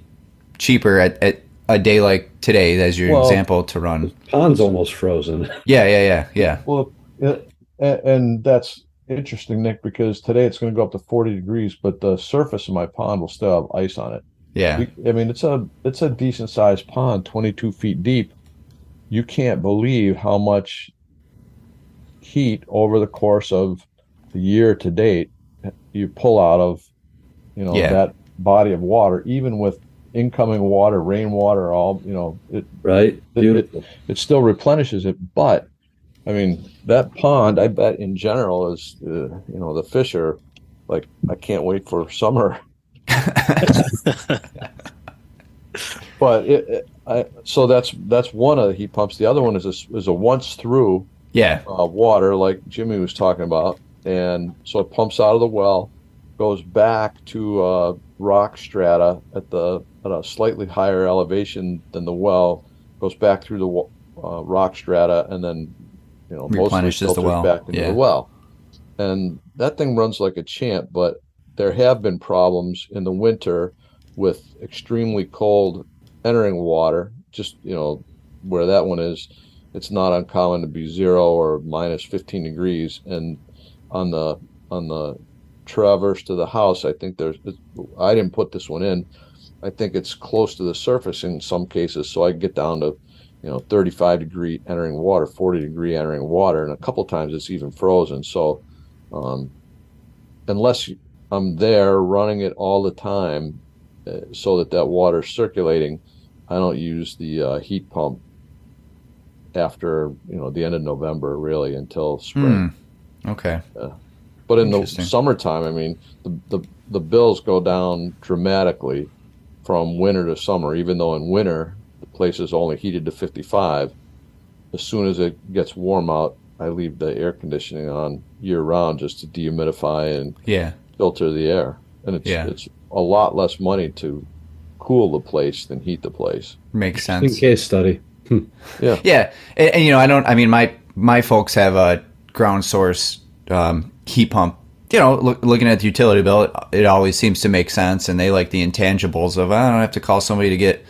cheaper at, at a day like today as your Well- example to run. Pond's almost frozen. Yeah. Yeah. Yeah. Yeah. Well, and, and that's interesting, Nick, because today it's going to go up to 40 degrees, but the surface of my pond will still have ice on it. Yeah. I mean, it's a it's a decent sized pond, 22 feet deep. you can't believe how much heat over the course of the year to date you pull out of you know Yeah. that body of water even with incoming water rainwater all you know it, Right? it, it, it still replenishes it but i mean that pond i bet in general is uh, you know the fish are like i can't wait for summer but it, it I, so that's that's one of the heat pumps the other one is a, is a once through yeah. uh, water like Jimmy was talking about, and so it pumps out of the well, goes back to uh, rock strata at the at a slightly higher elevation than the well, goes back through the uh, rock strata, and then you know mostly Replenishes the well, back into yeah. the well, and that thing runs like a champ. But there have been problems in the winter with extremely cold entering water. Just you know where that one is it's not uncommon to be zero or minus 15 degrees and on the on the traverse to the house i think there's i didn't put this one in i think it's close to the surface in some cases so i get down to you know 35 degree entering water 40 degree entering water and a couple times it's even frozen so um, unless i'm there running it all the time uh, so that that water's circulating i don't use the uh, heat pump after you know the end of November really until spring. Hmm. Okay. But in the summertime, I mean, the, the the bills go down dramatically from winter to summer. Even though in winter the place is only heated to 55, as soon as it gets warm out, I leave the air conditioning on year round just to dehumidify and Yeah. filter the air. And it's Yeah. it's a lot less money to cool the place than heat the place. Makes sense. In sense. case study. Yeah, and, and, you know, I don't. I mean, my my folks have a ground source um, heat pump. You know, look, looking at the utility bill, it, it always seems to make sense, and they like the intangibles of I don't have to call somebody to get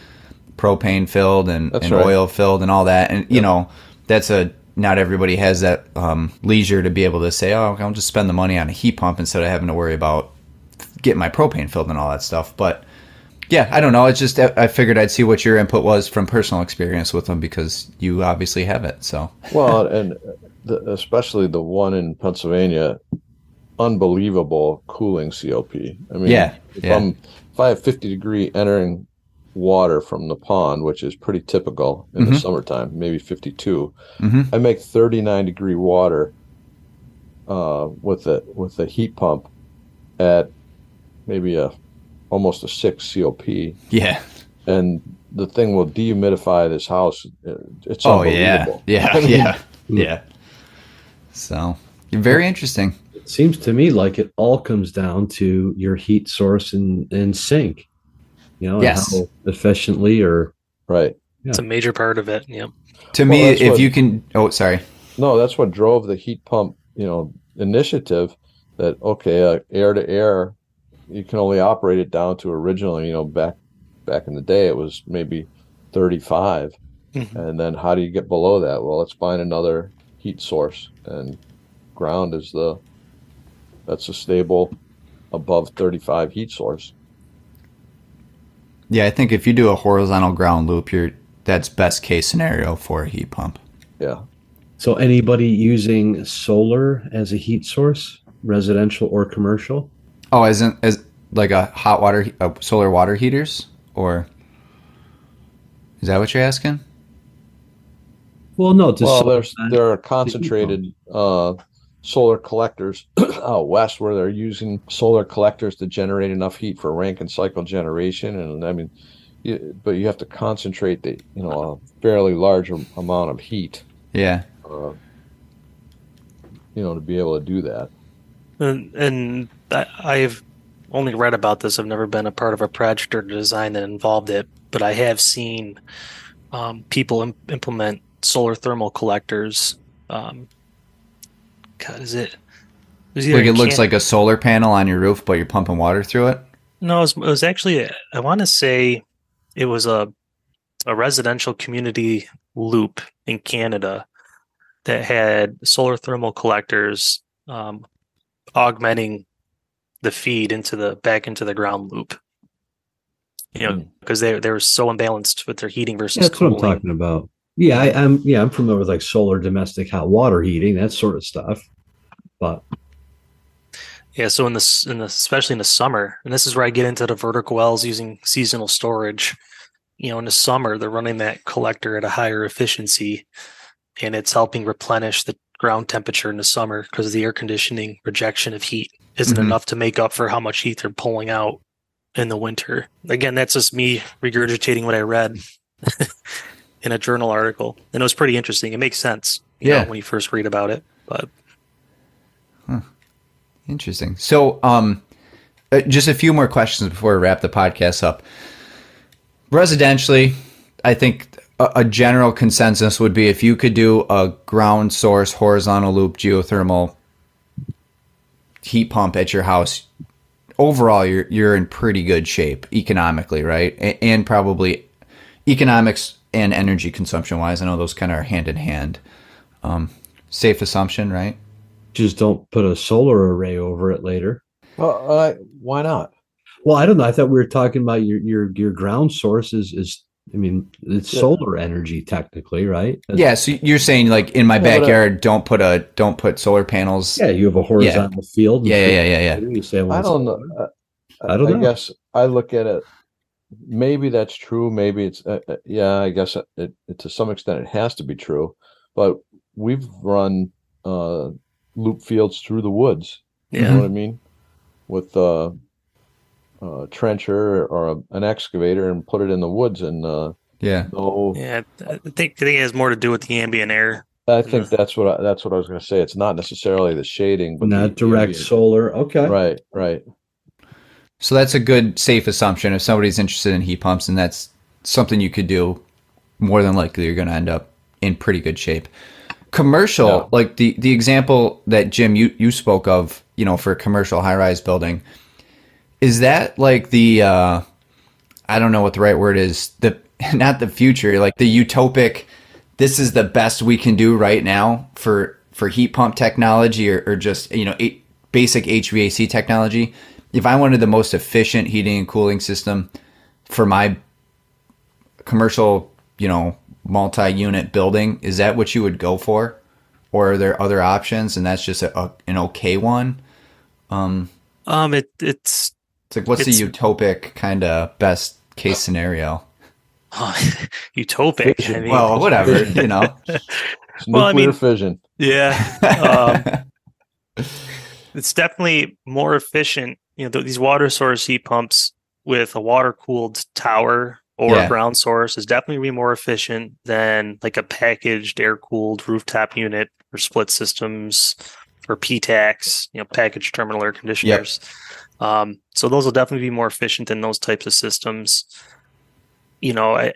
propane filled and, and right. oil filled and all that, and you know, that's a not everybody has that um, leisure to be able to say, oh, I'll just spend the money on a heat pump instead of having to worry about getting my propane filled and all that stuff, but. Yeah, I don't know. It's just I figured I'd see what your input was from personal experience with them because you obviously have it. So Well, and the, especially the one in Pennsylvania, unbelievable cooling COP. I mean, Yeah, if yeah. I'm if I have 50 degree entering water from the pond, which is pretty typical in the Mhm. summertime, maybe 52, Mhm. I make 39 degree water uh, with a with the heat pump at maybe a almost a six COP, yeah. and the thing will dehumidify this house. It's Oh yeah, yeah, I mean, yeah, yeah. So very interesting. It seems to me like it all comes down to your heat source and, and sink. You know, Yes. how efficiently or Right. It's a major part of it. Yeah. To Well, me, if what- you can, oh sorry, No, that's what drove the heat pump, you know, initiative. That okay, uh, air to air, you can only operate it down to originally, you know, back back in the day it was maybe 35, Mhm. and then how do you get below that? Well, let's find another heat source, and ground is the that's a stable above 35 heat source. yeah, I think if you do a horizontal ground loop, you're that's best case scenario for a heat pump. Yeah. so anybody using solar as a heat source, residential or commercial? Oh, isn't as like a hot water, uh, solar water heaters, or is that what you're asking? Well, no, to Well, solar- there's there are concentrated uh, solar collectors out west where they're using solar collectors to generate enough heat for Rankine cycle generation, and I mean, you, but you have to concentrate the you know a fairly large amount of heat, Yeah, uh, you know, to be able to do that. And, and I, I've only read about this. I've never been a part of a project or design that involved it, but I have seen um, people im- implement solar thermal collectors. Um, God, is it? was either like it in looks like a solar panel on your roof, but you're pumping water through it. No, it was, it was actually, I want to say it was a, a residential community loop in Canada that had solar thermal collectors um, augmenting the feed into the back into the ground loop. You know, Hmm. because they they were so imbalanced with their heating versus that's what I'm talking about. Yeah, I, I'm yeah, I'm familiar with like solar domestic hot water heating, that sort of stuff. But Yeah, so in this in the especially in the summer, and this is where I get into the vertical wells using seasonal storage. You know, in the summer they're running that collector at a higher efficiency and it's helping replenish the ground temperature in the summer because the air conditioning rejection of heat isn't Mhm. enough to make up for how much heat they're pulling out in the winter. Again, that's just me regurgitating what I read in a journal article. And it was pretty interesting. It makes sense you know, Yeah. when you first read about it. But Interesting. So, um, uh, just a few more questions before we wrap the podcast up. Residentially, I think a, a general consensus would be if you could do a ground source horizontal loop geothermal heat pump at your house, overall you're you're in pretty good shape economically, right? A- and probably economics and energy consumption wise. I know those kind of are hand in hand. Um, safe assumption, right? Just don't put a solar array over it later. Well, uh, why not? Well, I don't know. I thought we were talking about your your your ground source is is I mean it's Yeah. solar energy technically, right? That's- Yeah, so you're saying like in my Yeah, but, uh, backyard, don't put a don't put solar panels. Yeah, you have a horizontal field. and yeah, yeah, yeah, yeah. You say, well, I don't know. solar. Uh, I don't know. I guess I look at it. Maybe that's true. Maybe it's uh, uh, yeah. I guess it, it, to some extent it has to be true. But we've run uh, loop fields through the woods. You know what I mean? With uh, a trencher or a, an excavator and put it in the woods and uh, Yeah. no. Yeah, I think I think it has more to do with the ambient air. I think that's what I, that's what I was going to say. It's not necessarily the shading, but the- not direct the- solar. Okay. Right, right. So that's a good safe assumption. If somebody's interested in heat pumps and that's something you could do, more than likely you're going to end up in pretty good shape. Commercial, like the the example that Jim you you spoke of, you know, for a commercial high rise building, is that like the uh I don't know what the right word is, the not the future, like the utopic this is the best we can do right now for for heat pump technology or, or just you know a, basic HVAC technology. If I wanted the most efficient heating and cooling system for my commercial, you know, multi-unit building, is that what you would go for, or are there other options and that's just a, a, an okay one? Um, Um, it it's it's like what's It's- the utopic kind of best case scenario? utopic. I mean, Well, whatever, you know. It's Well, I mean- fission. yeah, um, it's definitely more efficient. You know, th- these water source heat pumps with a water cooled tower or Yeah. a ground source is definitely be more efficient than like a packaged air cooled rooftop unit or split systems or PTACs, you know, packaged terminal air conditioners. Um, so those will definitely be more efficient than those types of systems. You know, I,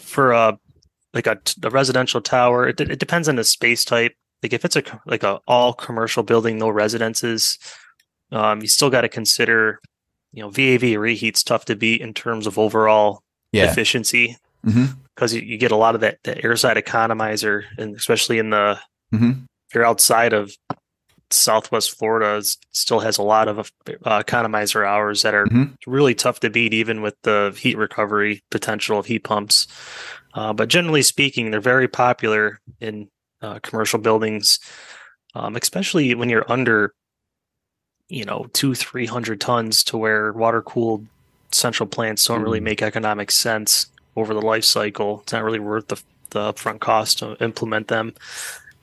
for a like a residential tower, it, it depends on the space type. Like if it's a like a all commercial building, no residences, um, you still got to consider, you know, VAV reheat's tough to beat in terms of overall yeah. efficiency because you, you get a lot of that, that air side economizer, and especially in the hmm if you're outside of Southwest Florida, still has a lot of uh, economizer hours that are Mhm. really tough to beat, even with the heat recovery potential of heat pumps. Uh, but generally speaking, they're very popular in uh, commercial buildings, um, especially when you're under, you know, two, three hundred tons, to where water cooled central plants don't really Mhm. make economic sense over the life cycle. It's not really worth the the upfront cost to implement them,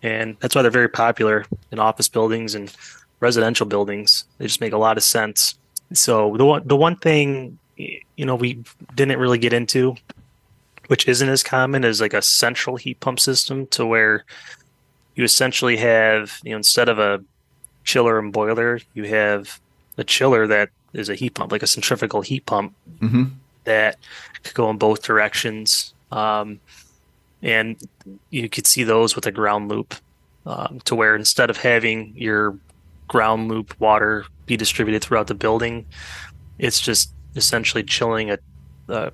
and that's why they're very popular in office buildings and residential buildings. They just make a lot of sense. So the one the one thing you know we didn't really get into, which isn't as common, is like a central heat pump system to where you essentially have you know instead of a chiller and boiler, you have a chiller that is a heat pump, like a centrifugal heat pump hmm that could go in both directions. Um, and you could see those with a ground loop um, to where instead of having your ground loop water be distributed throughout the building, it's just essentially chilling a, uh,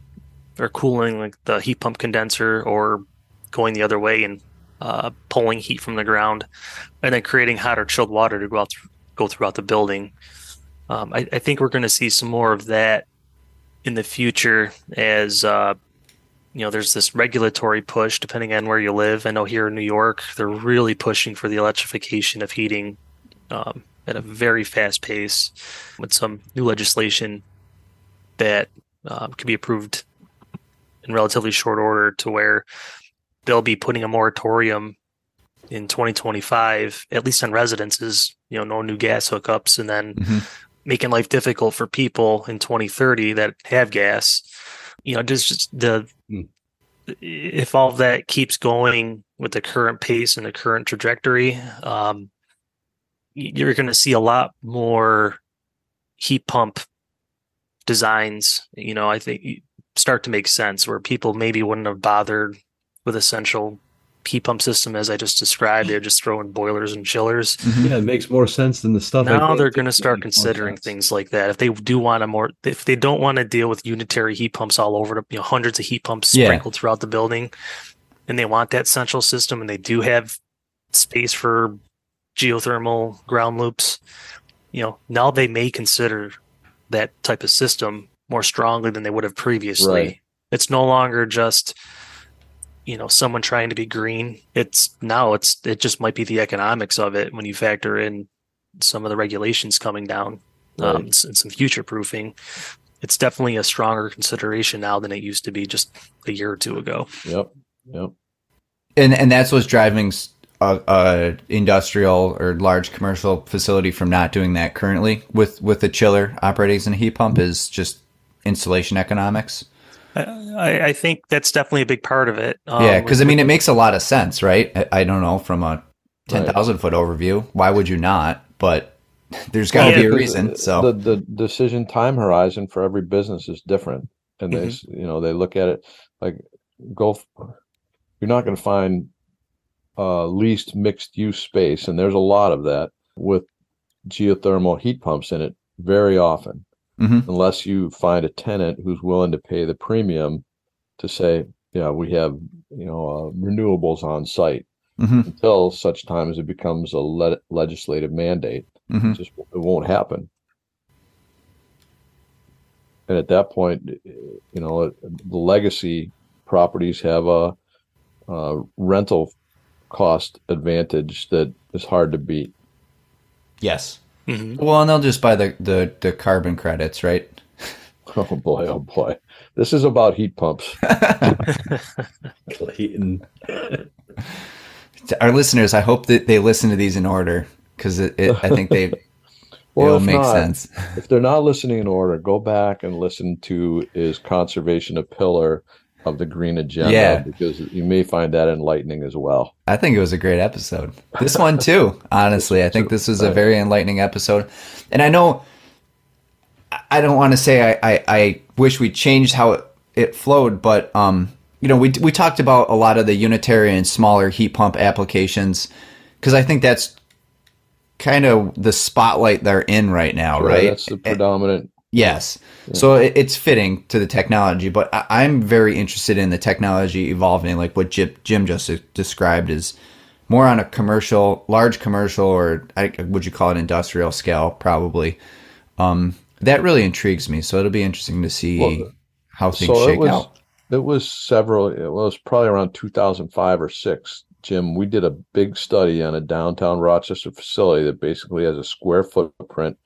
or cooling like the heat pump condenser or going the other way and uh, pulling heat from the ground and then creating hot or chilled water to go out th- go throughout the building. Um, I, I think we're going to see some more of that in the future as uh, you know, there's this regulatory push depending on where you live. I know here in New York, they're really pushing for the electrification of heating um, at a very fast pace with some new legislation that um, could be approved in relatively short order to where they'll be putting a moratorium in 2025, at least on residences, you know, no new gas hookups, and then Mhm. Making life difficult for people in 2030 that have gas. You know, just, the Hmm. if all that keeps going with the current pace and the current trajectory, um, you're going to see a lot more heat pump designs. You know, I think start to make sense where people maybe wouldn't have bothered with essential heat pump system as I just described. They're just throwing boilers and chillers. Mhm. Yeah, it makes more sense than the stuff. Now think they're going to start considering things like that. If they do want a more, if they don't want to deal with unitary heat pumps all over, the, you know, hundreds of heat pumps Yeah. sprinkled throughout the building, and they want that central system, and they do have space for geothermal ground loops, you know, now they may consider that type of system more strongly than they would have previously. Right. It's no longer just you know someone trying to be green it's now it's it just might be the economics of it when you factor in some of the regulations coming down um, Right. and and some future proofing it's definitely a stronger consideration now than it used to be just a year or two ago Yep. Yep. and and that's what's driving s- a, a industrial or large commercial facility from not doing that currently with with the chiller operating as a heat pump is just installation economics. I, I- I think that's definitely a big part of it um, yeah, because I mean, it makes a lot of sense, right? I, I don't know from a ten thousand foot overview, why would you not? But there's got to Yeah, be a because reason. So the the decision time horizon for every business is different, and they Mm-hmm. you know they look at it like go. You're not going to find uh, least mixed use space, and there's a lot of that with geothermal heat pumps in it very often, Mhm. unless you find a tenant who's willing to pay the premium to say, yeah, we have you know uh, renewables on site Mhm, until such time as it becomes a le- legislative mandate mhm. just it won't happen. And at that point, you know, the legacy properties have a, uh rental cost advantage that is hard to beat. yes. Mhm. Well, and they'll just buy the, the the carbon credits, right? Oh boy, oh boy. This is about heat pumps. Clayton. To Our listeners, I hope that they listen to these in order because it, it, I think they Well, it'll make not, sense. If they're not listening in order, go back and listen to is conservation a pillar of the green agenda Yeah. because you may find that enlightening as well. I think it was a great episode. This one too, honestly. I think this was a very enlightening episode. And I know I- don't want to say I, I, I wish we changed how it, it flowed, but um, you know, we we talked about a lot of the unitary and smaller heat pump applications because I think that's kind of the spotlight they're in right now, Sure, right? That's the predominant. Yes. So it, it's fitting to the technology, but I, I'm very interested in the technology evolving, like what Jim, Jim just described is more on a commercial, large commercial, or I, would you call it industrial scale, probably. Um, that really intrigues me. So it'll be interesting to see Well, how things So shake was out. it was several it was probably around 2005 or 6 Jim we did a big study on a downtown Rochester facility that basically has a square footprint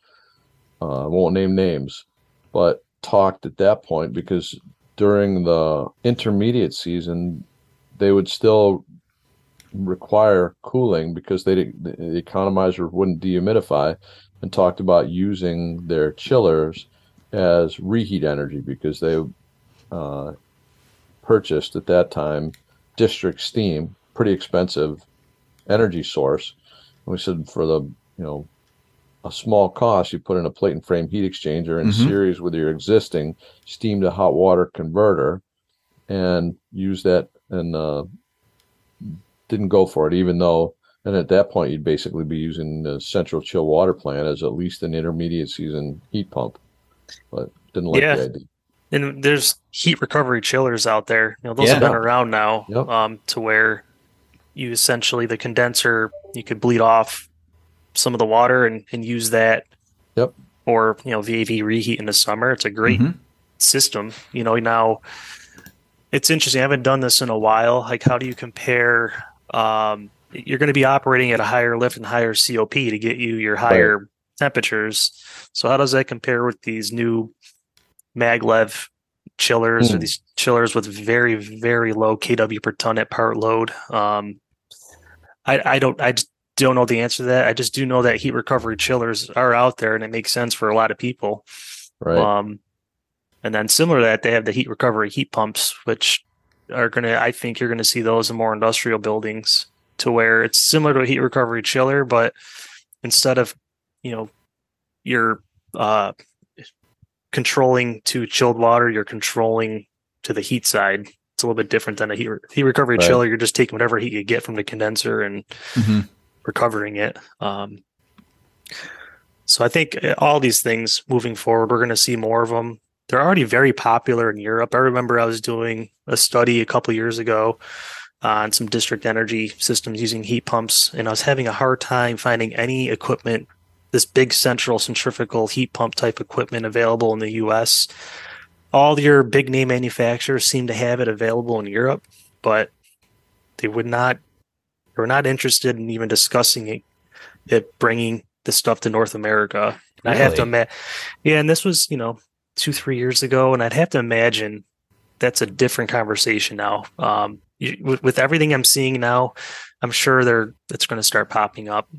uh, I won't name names but talked at that point because during the intermediate season they would still require cooling because they the economizer wouldn't dehumidify and talked about using their chillers as reheat energy because they uh, purchased at that time district steam, pretty expensive energy source. We said for the you know a small cost, you put in a plate and frame heat exchanger in Mhm. series with your existing steam to hot water converter, and use that and uh, didn't go for it, even though. And at that point, you'd basically be using the central chill water plant as at least an intermediate season heat pump, but didn't like Yeah. the idea. and there's heat recovery chillers out there you know those have been around now Yep. um, to where you essentially the condenser you could bleed off some of the water and, and use that Yep. or you know vav reheat in the summer it's a great Mhm. system you know now it's interesting. I haven't done this in a while. Like, how do you compare? Um, you're going to be operating at a higher lift and higher COP to get you your higher right. temperatures. So, how does that compare with these new maglev chillers mm. or hmm. these chillers with very, very low kW per ton at part load? Um, I, I don't, I just don't know the answer to that. I just do know that heat recovery chillers are out there, and it makes sense for a lot of people. Right. Um, and then similar to that, they have the heat recovery heat pumps, which are going to, I think you're going to see those in more industrial buildings to where it's similar to a heat recovery chiller, but instead of, you know, you're uh, controlling to chilled water, you're controlling to the heat side. It's a little bit different than a heat, heat recovery right. chiller. You're just taking whatever heat you get from the condenser and mm-hmm. Recovering it. Um, so I think uh, all these things moving forward, we're going to see more of them they're already very popular in Europe. I remember I was doing a study a couple years ago on some district energy systems using heat pumps, and I was having a hard time finding any equipment, this big central centrifugal heat pump type equipment available in the US. All your big name manufacturers seem to have it available in Europe, but they would not were not interested in even discussing it, it bringing the stuff to North America. Really? I have to admit, yeah, and this was, you know, two three years ago, and I'd have to imagine that's a different conversation now. Um, you, with, with everything I'm seeing now, I'm sure they're it's going to start popping up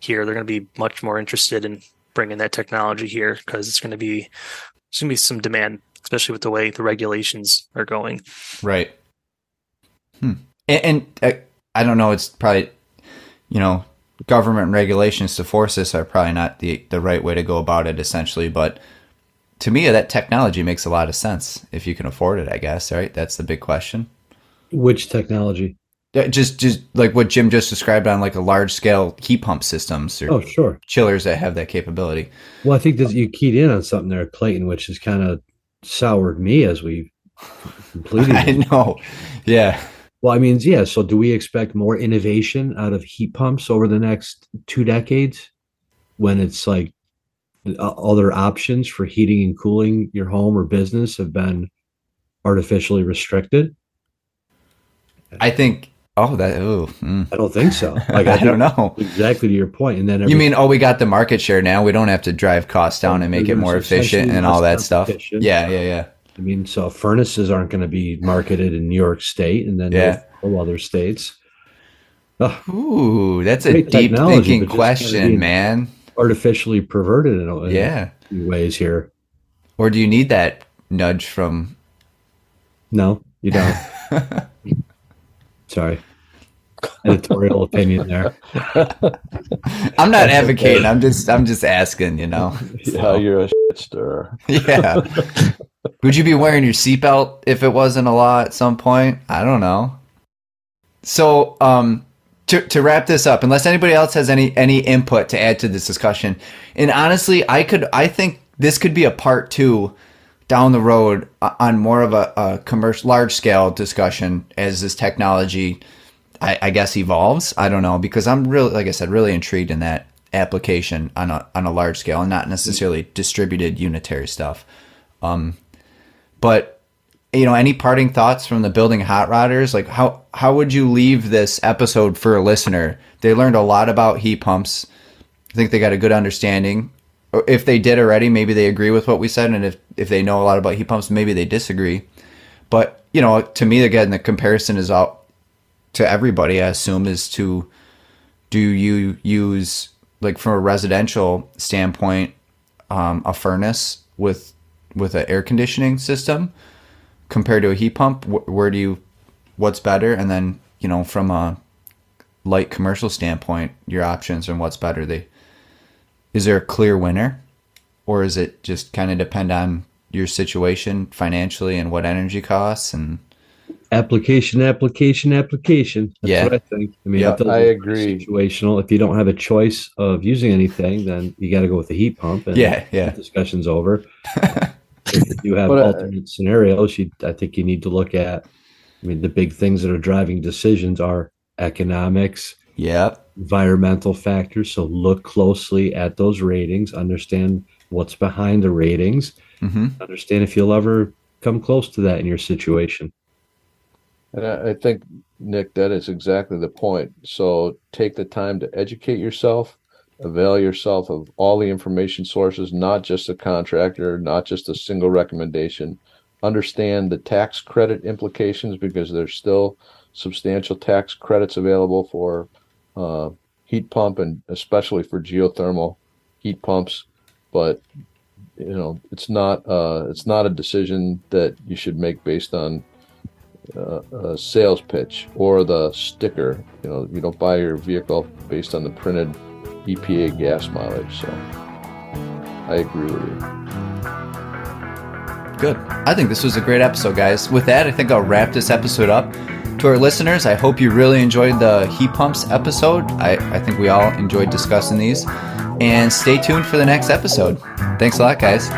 here. They're going to be much more interested in bringing that technology here because it's going to be there's going to be some demand, especially with the way the regulations are going. Right. Hmm. And, and uh, I don't know. It's probably you know government regulations to force this are probably not the the right way to go about it. Essentially, but to me, that technology makes a lot of sense if you can afford it. I guess right. That's the big question. Which technology? Just, just like what Jim just described on like a large scale heat pump systems. Or oh, sure. Chillers that have that capability. Well, I think that you keyed in on something there, Clayton, which has kind of soured me as we completed. I know. Yeah. Well, I mean, yeah. So, do we expect more innovation out of heat pumps over the next two decades? When it's like other options for heating and cooling your home or business have been artificially restricted? I think. Oh, that. Oh, mm. I don't think so. Like I, I don't know exactly to your point. And then every, you mean, oh, we got the market share now. We don't have to drive costs down and make it more efficient and all that stuff. Yeah, yeah, yeah. I mean, so furnaces aren't going to be marketed in New York State and then yeah. other states. Oh, Ooh, that's a deep thinking question, man artificially perverted in, in yeah ways here. Or do you need that nudge from? No, you don't. Sorry. Editorial opinion there. I'm not advocating. I'm just I'm just asking. You know. So. You're a shit stirrer. yeah. Would you be wearing your seatbelt if it wasn't a law at some point? I don't know. So, um, to, to wrap this up, unless anybody else has any any input to add to this discussion, and honestly, I could I think this could be a part two down the road on more of a, a commercial large scale discussion as this technology, I, I, guess, evolves. I don't know because I'm really, like I said, really intrigued in that application on a on a large scale and not necessarily distributed unitary stuff. Um, but you know, any parting thoughts from the building hot rodders? Like how how would you leave this episode for a listener? They learned a lot about heat pumps. I think they got a good understanding. If they did already, maybe they agree with what we said, and if if they know a lot about heat pumps, maybe they disagree. But you know, to me, again, the comparison is out to everybody. I assume is to do you use like from a residential standpoint um, a furnace with with an air conditioning system compared to a heat pump? Where do you, what's better? And then, you know, from a light commercial standpoint, your options and what's better. They, is there a clear winner or is it just kind of depend on your situation financially and what energy costs and application, application, application. That's yeah. what I think. I mean, yeah, I agree. Situational. If you don't have a choice of using anything, then you got to go with the heat pump. And yeah, yeah. discussion's over. if you have but, uh, alternate scenarios, you, I think you need to look at. I mean, the big things that are driving decisions are economics, yeah, environmental factors. So look closely at those ratings, understand what's behind the ratings, mm-hmm. understand if you'll ever come close to that in your situation. And I, I think, Nick, that is exactly the point. So take the time to educate yourself, avail yourself of all the information sources, not just a contractor, not just a single recommendation. Understand the tax credit implications because there's still substantial tax credits available for uh, heat pump and especially for geothermal heat pumps. But you know, it's not uh, it's not a decision that you should make based on uh, a sales pitch or the sticker. You know, you don't buy your vehicle based on the printed EPA gas mileage. So I agree with you. Good. I think this was a great episode, guys. With that, I think I'll wrap this episode up. To our listeners, I hope you really enjoyed the heat pumps episode. I, I think we all enjoyed discussing these. And stay tuned for the next episode. Thanks a lot, guys.